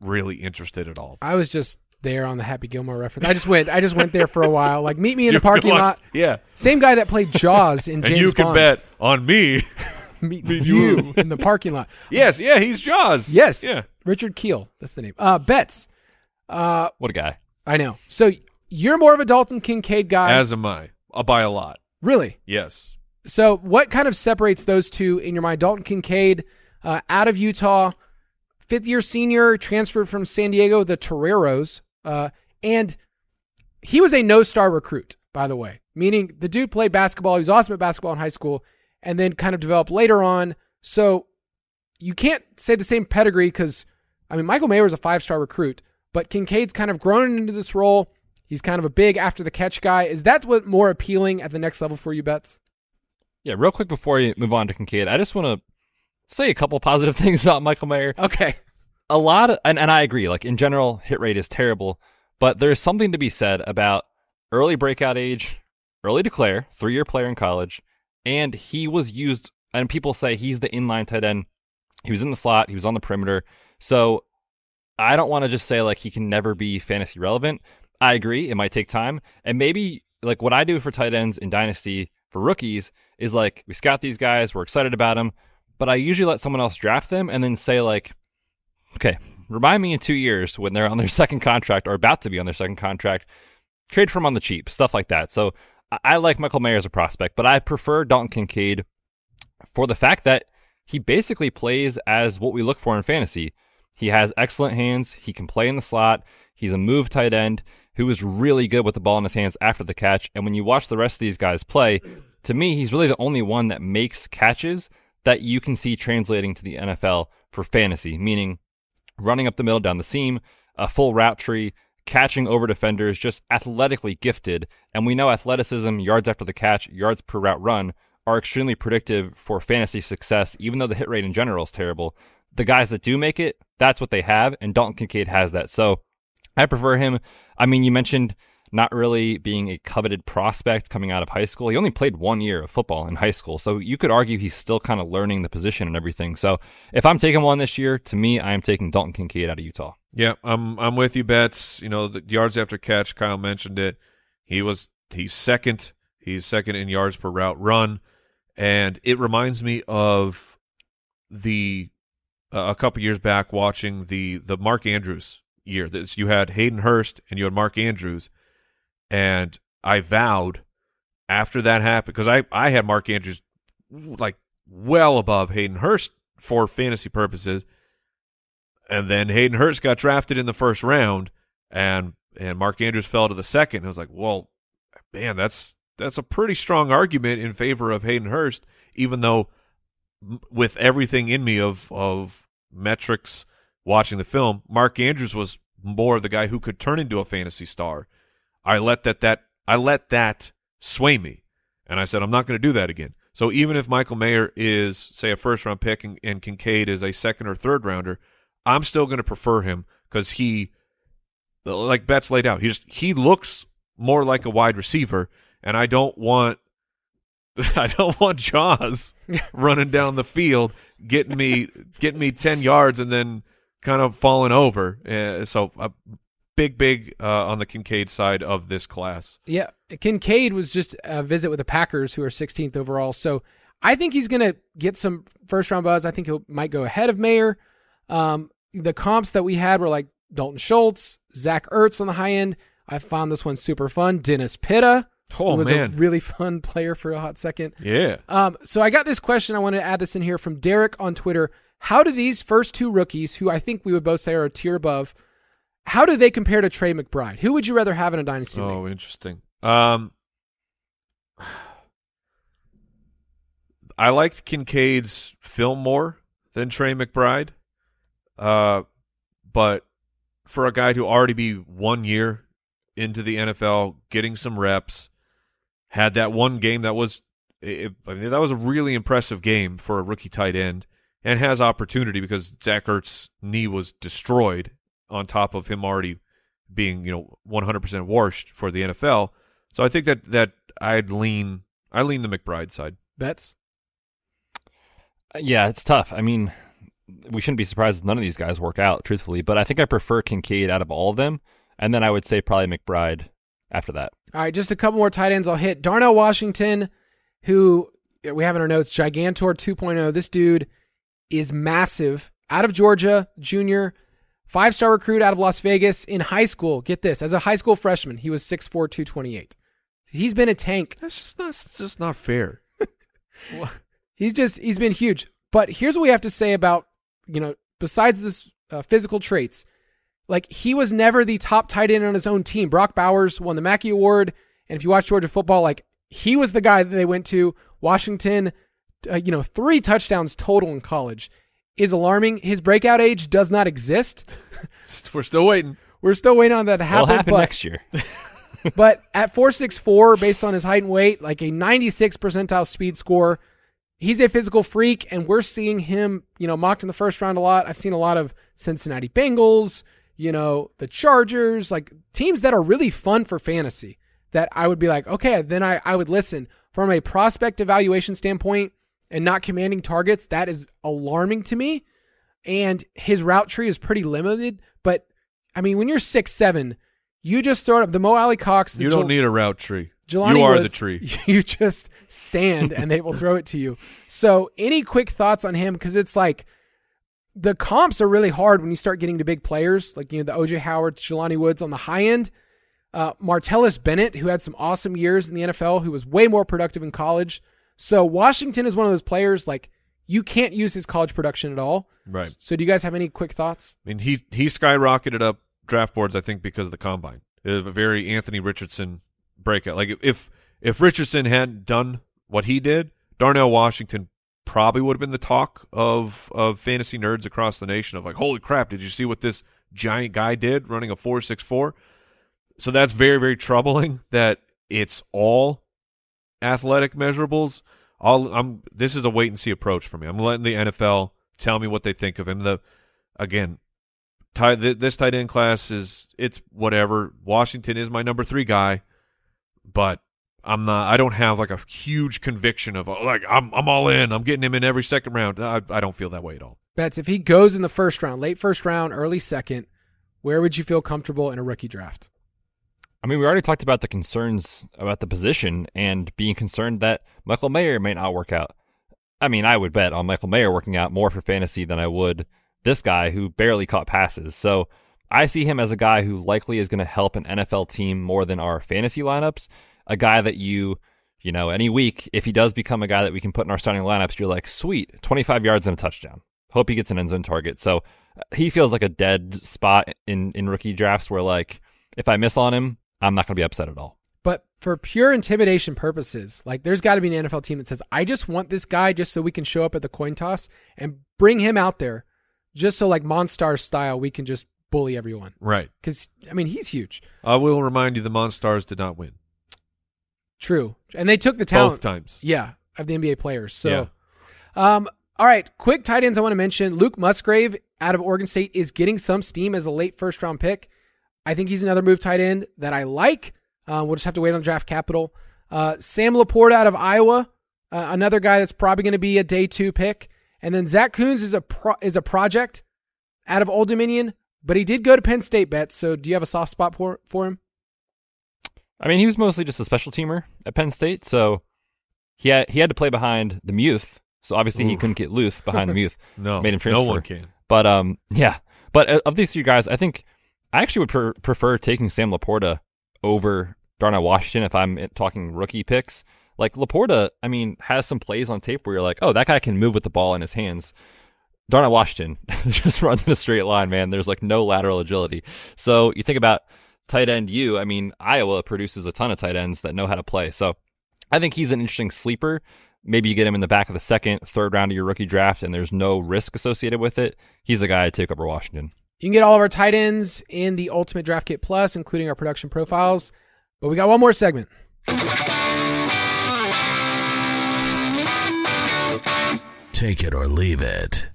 really interested at all. I was just there on the Happy Gilmore reference. I just went. I just went there for a while. Like meet me in the (laughs) parking lot. Yeah, Same guy that played Jaws in (laughs) and James you can Bond. bet on me. (laughs) meet meet you you. in the parking lot. yes, yeah, he's Jaws. Yes. yeah. Richard Kiel. That's the name. Uh, Betz. Uh, What a guy. I know. So you're more of a Dalton Kincaid guy, As am I. I'll buy a lot. really. Yes. So what kind of separates those two in your mind? Dalton Kincaid, uh, out of Utah, fifth year senior, transferred from San Diego, the Toreros, uh, and he was a no star recruit, by the way. Meaning the dude played basketball. He was awesome at basketball in high school, and then kind of developed later on. So you can't say the same pedigree because I mean Michael Mayer was a five star recruit, but Kincaid's kind of grown into this role. He's kind of a big after the catch guy. Is that what more appealing at the next level for you, Betz? Yeah, real quick before you move on to Kincaid, I just want to say a couple positive (laughs) things about Michael Mayer. Okay. a lot of, and, and I agree, like in general, hit rate is terrible, but there's something to be said about early breakout age, early declare, three year player in college, and he was used, and people say he's the inline tight end. He was in the slot, he was on the perimeter. So I don't want to just say like he can never be fantasy relevant. I agree, it might take time. And maybe like what I do for tight ends in Dynasty for rookies is like we scout these guys, we're excited about them, but I usually let someone else draft them and then say like, okay, remind me in two years when they're on their (laughs) second contract or about to be on their second contract, trade for him on the cheap, stuff like that. So I like Michael Mayer as a prospect, but I prefer Dalton Kincaid for the fact that he basically plays as what we look for in fantasy. He has excellent hands. He can play in the slot. He's a move tight end who is really good with the ball in his hands after the catch. And when you watch the rest of these guys play, to me, he's really the only one that makes catches that you can see translating to the NFL for fantasy, meaning running up the middle down the seam, a full route tree, catching over defenders, just athletically gifted. And we know athleticism, yards after the catch, yards per route run are extremely predictive for fantasy success, even though the hit rate in general is terrible. The guys that do make it, that's what they have, and Dalton Kincaid has that. So I prefer him. I mean, you mentioned not really being a coveted prospect coming out of high school. He only played one year of football in high school. So you could argue he's still kind of learning the position and everything. So if I'm taking one this year, to me, I am taking Dalton Kincaid out of Utah. Yeah, I'm I'm with you, Betz. You know, the yards after catch, Kyle mentioned it. He was he's second. He's second in yards per route run, and it reminds me of the uh, a couple years back watching the the Mark Andrews year. This you had Hayden Hurst and you had Mark Andrews, and I vowed after that happened because I I had Mark Andrews like well above Hayden Hurst for fantasy purposes. And then Hayden Hurst got drafted in the first round, and and Mark Andrews fell to the second. I was like, well, man, that's that's a pretty strong argument in favor of Hayden Hurst, even though with everything in me of of metrics watching the film, Mark Andrews was more the guy who could turn into a fantasy star. I let that that I let that sway me, and I said I'm not going to do that again. So even if Michael Mayer is say a first round pick and, and Kincaid is a second or third rounder, I'm still going to prefer him because he, like Betz laid out, he just he looks more like a wide receiver, and I don't want. (laughs) I don't want Jaws (laughs) running down the field, getting me getting me ten yards, and then kind of falling over. Uh, so a big, big uh, on the Kincaid side of this class. Yeah, Kincaid was just a visit with the Packers, who are 16th overall. So I think he's going to get some first round buzz. I think he might go ahead of Mayer. Um, the comps that we had were like Dalton Schultz, Zach Ertz on the high end. I found this one super fun. Dennis Pitta. Oh, was man. a really fun (laughs) player for a hot second. Yeah. Um, so I got this question. I wanted to add this in here from Derek on Twitter. How do these first two rookies, who I think we would both say are a tier above, how do they compare to Trey McBride? Who would you rather have in a dynasty league? Oh, interesting. Um, I liked Kincaid's film more than Trey McBride. Uh, but for a guy to already be one year into the NFL, getting some reps, had that one game that was, it, I mean, that was a really impressive game for a rookie tight end, and has opportunity because Zach Ertz's knee was destroyed on top of him already being, you know, 100% washed for the NFL. So I think that that I'd lean I lean the McBride side. Betz? Uh, yeah, it's tough. I mean, we shouldn't be surprised if none of these guys work out, truthfully. But I think I prefer Kincaid out of all of them, and then I would say probably McBride after that. All right, just a couple more tight ends I'll hit. Darnell Washington, who we have in our notes, Gigantor 2.0. This dude is massive. Out of Georgia, junior, five star recruit out of Las Vegas in high school. Get this, as a high school freshman, he was 6'4, 228. He's been a tank. That's just not it's just not fair. (laughs) He's just he's been huge. But here's what we have to say about you know besides this uh, physical traits, like he was never the top tight end on his own team. Brock Bowers won the Mackey Award, and if you watch Georgia football, like he was the guy that they went to. Washington, uh, you know, three touchdowns total in college is alarming. His breakout age does not exist. (laughs) We're still waiting. We're still waiting on that to It'll happen. happen but next year. (laughs) (laughs) but at 464 based on his height and weight like a 96 percentile speed score he's a physical freak and we're seeing him you know mocked in the first round a lot i've seen a lot of cincinnati bengals you know the chargers like teams that are really fun for fantasy that i would be like okay then i, I would listen from a prospect evaluation standpoint and not commanding targets that is alarming to me and his route tree is pretty limited but i mean when you're six seven you just throw it up the Mo Alie-Cox. The You don't Jel- need a route tree. Jelani you are the tree. (laughs) You just stand and they will throw it to you. So, any quick thoughts on him? Because it's like the comps are really hard when you start getting to big players, like you know the OJ Howard, Jelani Woods on the high end. Uh, Martellus Bennett, who had some awesome years in the NFL, who was way more productive in college. So Washington is one of those players like you can't use his college production at all. Right. So, do you guys have any quick thoughts? I mean, he he skyrocketed up draft boards, I think, because of the combine. It was a very Anthony Richardson breakout. Like if if Richardson hadn't done what he did, Darnell Washington probably would have been the talk of of fantasy nerds across the nation. Of like, holy crap, did you see what this giant guy did running a four six four? So that's very very troubling that it's all athletic measurables. I'll, I'm this is a wait and see approach for me. I'm letting the NFL tell me what they think of him. The again, tight, this tight end class is it's whatever. Washington is my number three guy, but I'm not. I don't have like a huge conviction of oh, like I'm I'm all in. I'm getting him in every second round. I I don't feel that way at all. Betz if he goes in the first round, late first round, early second, where would you feel comfortable in a rookie draft? I mean, we already talked about the concerns about the position and being concerned that Michael Mayer may not work out. I mean, I would bet on Michael Mayer working out more for fantasy than I would this guy who barely caught passes. So I see him as a guy who likely is going to help an NFL team more than our fantasy lineups. A guy that you You know, any week, if he does become a guy that we can put in our starting lineups, you're like, sweet, 25 yards and a touchdown. Hope he gets an end zone target. So uh, he feels like a dead spot in, in rookie drafts where, like, if I miss on him, I'm not going to be upset at all. But for pure intimidation purposes, like there's got to be an NFL team that says, I just want this guy just so we can show up at the coin toss and bring him out there just so, like, Monstar style, we can just bully everyone. Right. Because, I mean, he's huge. I will remind you the Monstars did not win True. And they took the talent. both times. Yeah, of the NBA players. So, Yeah. um, all right, quick tight ends I want to mention. Luke Musgrave out of Oregon State is getting some steam as a late first round pick. I think he's another move tight end that I like. Uh, we'll just have to wait on draft capital. Uh, Sam Laporte out of Iowa, uh, another guy that's probably going to be a day two pick. And then Zack Kuntz is a pro- is a project out of Old Dominion, but he did go to Penn State bet. So do you have a soft spot for for him? I mean, he was mostly just a special teamer at Penn State, so he had he had to play behind the Muth. So obviously he couldn't get Luth behind the Muth. (laughs) No, made him transfer. no one can. But um, yeah. But uh, of these three guys, I think I actually would per- prefer taking Sam Laporta over Darnell Washington if I'm talking rookie picks. Like Laporta, I mean, has some plays on tape where you're like, oh, that guy can move with the ball in his hands. Darnell Washington (laughs) just runs in a straight line, man. There's like no lateral agility. So you think about tight end you, I mean, Iowa produces a ton of tight ends that know how to play. So I think he's an interesting sleeper. Maybe you get him in the back of the second, third round of your rookie draft, and there's no risk associated with it. He's a guy I'd take over Washington. You can get all of our tight ends in the Ultimate Draft Kit Plus, including our production profiles. But we got one more segment. Take it or leave it.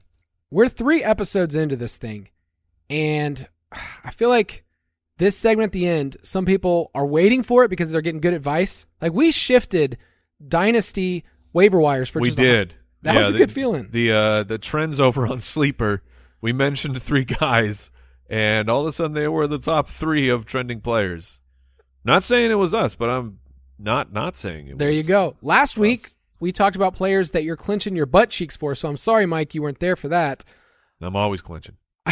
We're three episodes into this thing, and I feel like this segment at the end, some people are waiting for it because they're getting good advice. Like we shifted Dynasty waiver wires for we just a- did. that Yeah, was a the- good feeling. The uh, the trends over on Sleeper. We mentioned three (laughs) guys, and all of a sudden they were the top three of trending players. Not saying it was us, but I'm not not saying it. There you go. Last week we talked about players that you're clinching your butt cheeks for. So I'm sorry, Mike, you weren't there for that. I'm always clinching. (laughs)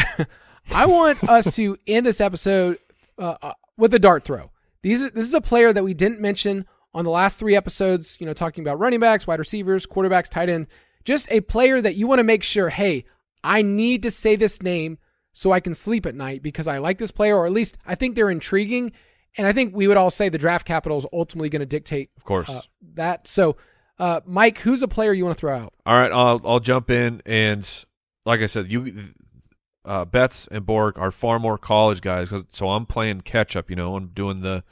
I want us to end this episode uh, uh, with a dart throw. These are, this is a player that we didn't mention on the last three episodes. You know, talking about running backs, wide receivers, quarterbacks, tight end. Just a player that you want to make sure, hey, I need to say this name so I can sleep at night because I like this player, or at least I think they're intriguing. And I think we would all say the draft capital is ultimately going to dictate, Of course. uh, that. So, uh, Mike, who's a player you want to throw out? All right, I'll I'll jump in and like I said, you uh, Betz and Borg are far more college guys, 'cause- so I'm playing catch up. You know, I'm doing the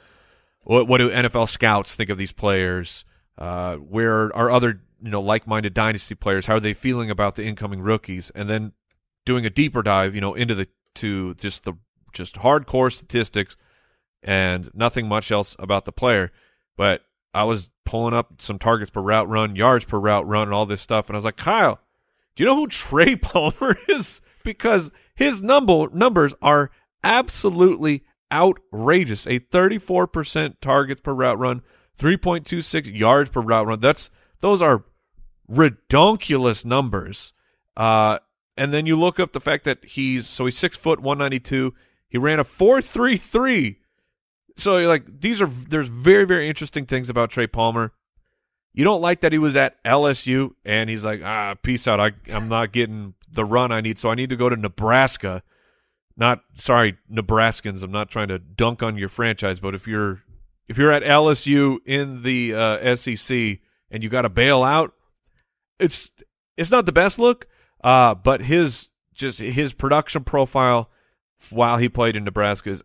what what do NFL scouts think of these players? Uh, where are other you know like-minded dynasty players? How are they feeling about the incoming rookies? And then doing a deeper dive, you know, into the to just the just hardcore statistics and nothing much else about the player. But I was pulling up some targets per route run, yards per route run, and all this stuff, and I was like, Kyle, do you know who Trey (laughs) Palmer is? Because his number numbers are absolutely outrageous. A 34% targets per route run, 3.26 yards per route run. That's those are redonkulous numbers. Uh, and then you look up the fact that he's so he's six foot one ninety two. He ran a four three three. So like these are there's very very interesting things about Trey Palmer. You don't like that he was at LSU and he's like ah peace out. I I'm not getting the run I need, so I need to go to Nebraska. Not sorry Nebraskans. I'm not trying to dunk on your franchise, but if you're if you're at LSU in the uh, SEC and you got to bail out, it's it's not the best look. Uh, but his just his production profile while he played in Nebraska is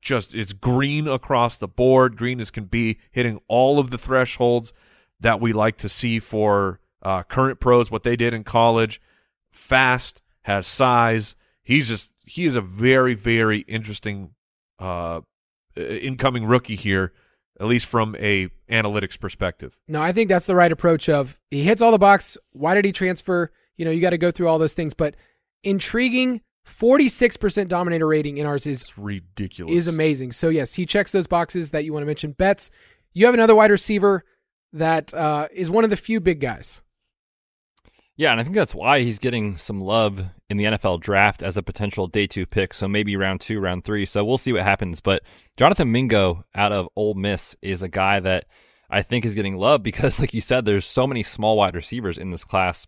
just it's green across the board, green as can be, hitting all of the thresholds that we like to see for uh, current pros, what they did in college. Fast, has size. He's just he is a very very interesting uh, incoming rookie here, at least from a analytics perspective. No, I think that's the right approach of he hits all the box. Why did he transfer? You know, you got to go through all those things, but intriguing 46% dominator rating in ours is ridiculous. is amazing. So yes, he checks those boxes that you want to mention. Betz, you have another wide receiver that uh, is one of the few big guys. Yeah, and I think that's why he's getting some love in the NFL draft as a potential day two pick. So maybe round two, round three. So we'll see what happens. But Jonathan Mingo out of Ole Miss is a guy that I think is getting love because, (laughs) like you said, there's so many small wide receivers in this class.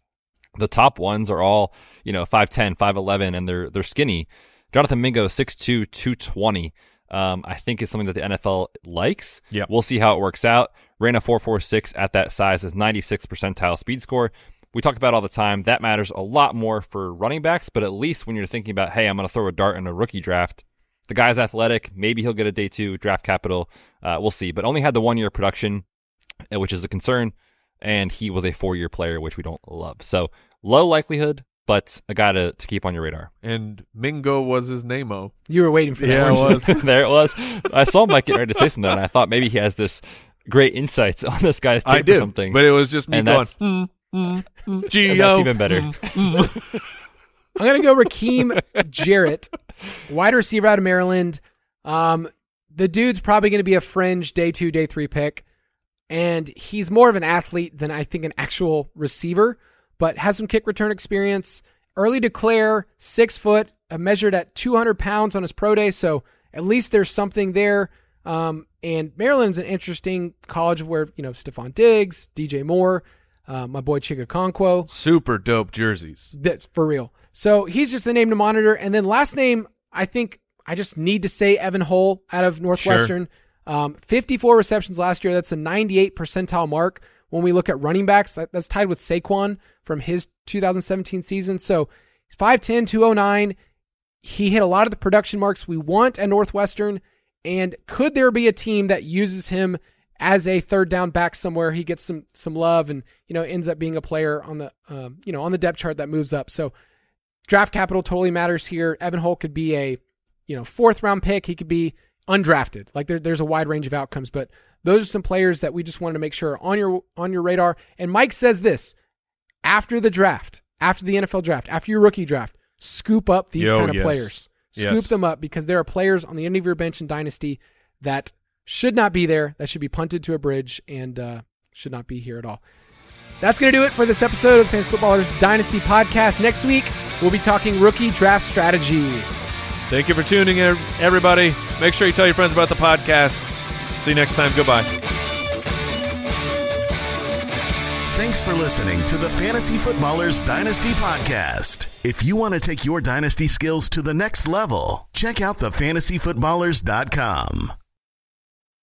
The top ones are all, you know, 5'10, 5'11, and they're they're skinny. Jonathan Mingo, 6'2, 220. Um, I think is something that the NFL likes. Yeah. We'll see how it works out. Ran a 4.46 at that size is 96 percentile speed score. We talk about all the time. That matters a lot more for running backs, but at least when you're thinking about, hey, I'm going to throw a dart in a rookie draft, the guy's athletic. Maybe he'll get a day two draft capital. Uh, we'll see. But only had the one year production, uh, which is a concern. And he was a four year player, which we don't love. So low likelihood, but a guy to, to keep on your radar. And Mingo was his name-o. You were waiting for that. Yeah, it was. (laughs) there it was. I saw Mike getting ready to say something, and I thought maybe he has this great insights (laughs) on this guy's tape I did, or something. but it was just me And going, that's- mm, mm, mm, that's even better. I'm gonna go Rakim Jarrett, wide receiver out of Maryland. Um, the dude's probably gonna be a fringe day two, day three pick, and he's more of an athlete than I think an actual receiver, but has some kick return experience. Early declare, six foot, uh, measured at 200 pounds on his pro day, so at least there's something there. Um, and Maryland's an interesting college where you know Stefon Diggs, DJ Moore, uh, my boy Chig Okonkwo. Super dope jerseys. That's for real. So he's just a name to monitor. And then last name, I think I just need to say Evan Hull out of Northwestern. Um, 54 receptions last year. That's a 98 percentile mark. When we look at running backs, that, that's tied with Saquon from his 2017 season. So 5'10, 209. He hit a lot of the production marks we want at Northwestern. And could there be a team that uses him as a third down back somewhere? He gets some some love and you know ends up being a player on the um, you know on the depth chart that moves up. So draft capital totally matters here. Evan Hull could be a you know fourth round pick. He could be undrafted. Like there, there's a wide range of outcomes, but those are some players that we just wanted to make sure are on your on your radar. And Mike says this after the draft, after the NFL draft, after your rookie draft, scoop up these Yo, kind of yes. players. Scoop Yes. them up because there are players on the end of your bench in Dynasty that should not be there, that should be punted to a bridge and uh, should not be here at all. That's going to do it for this episode of the Fantasy Footballers Dynasty Podcast. Next week, we'll be talking rookie draft strategy. Thank you for tuning in, everybody. Make sure you tell your friends about the podcast. See you next time. Goodbye. Thanks for listening to the Fantasy Footballers Dynasty Podcast. If you want to take your dynasty skills to the next level, check out thefantasyfootballers.com.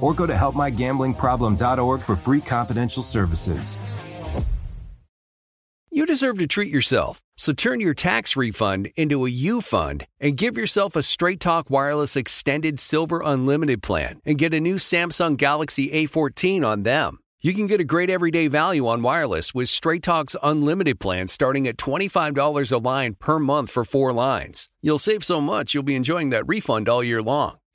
or go to helpmygamblingproblem.org for free confidential services. You deserve to treat yourself, so turn your tax refund into a U fund and give yourself a Straight Talk Wireless Extended Silver Unlimited plan and get a new Samsung Galaxy A14 on them. You can get a great everyday value on wireless with Straight Talk's unlimited plan starting at $25 a line per month for four lines. You'll save so much you'll be enjoying that refund all year long.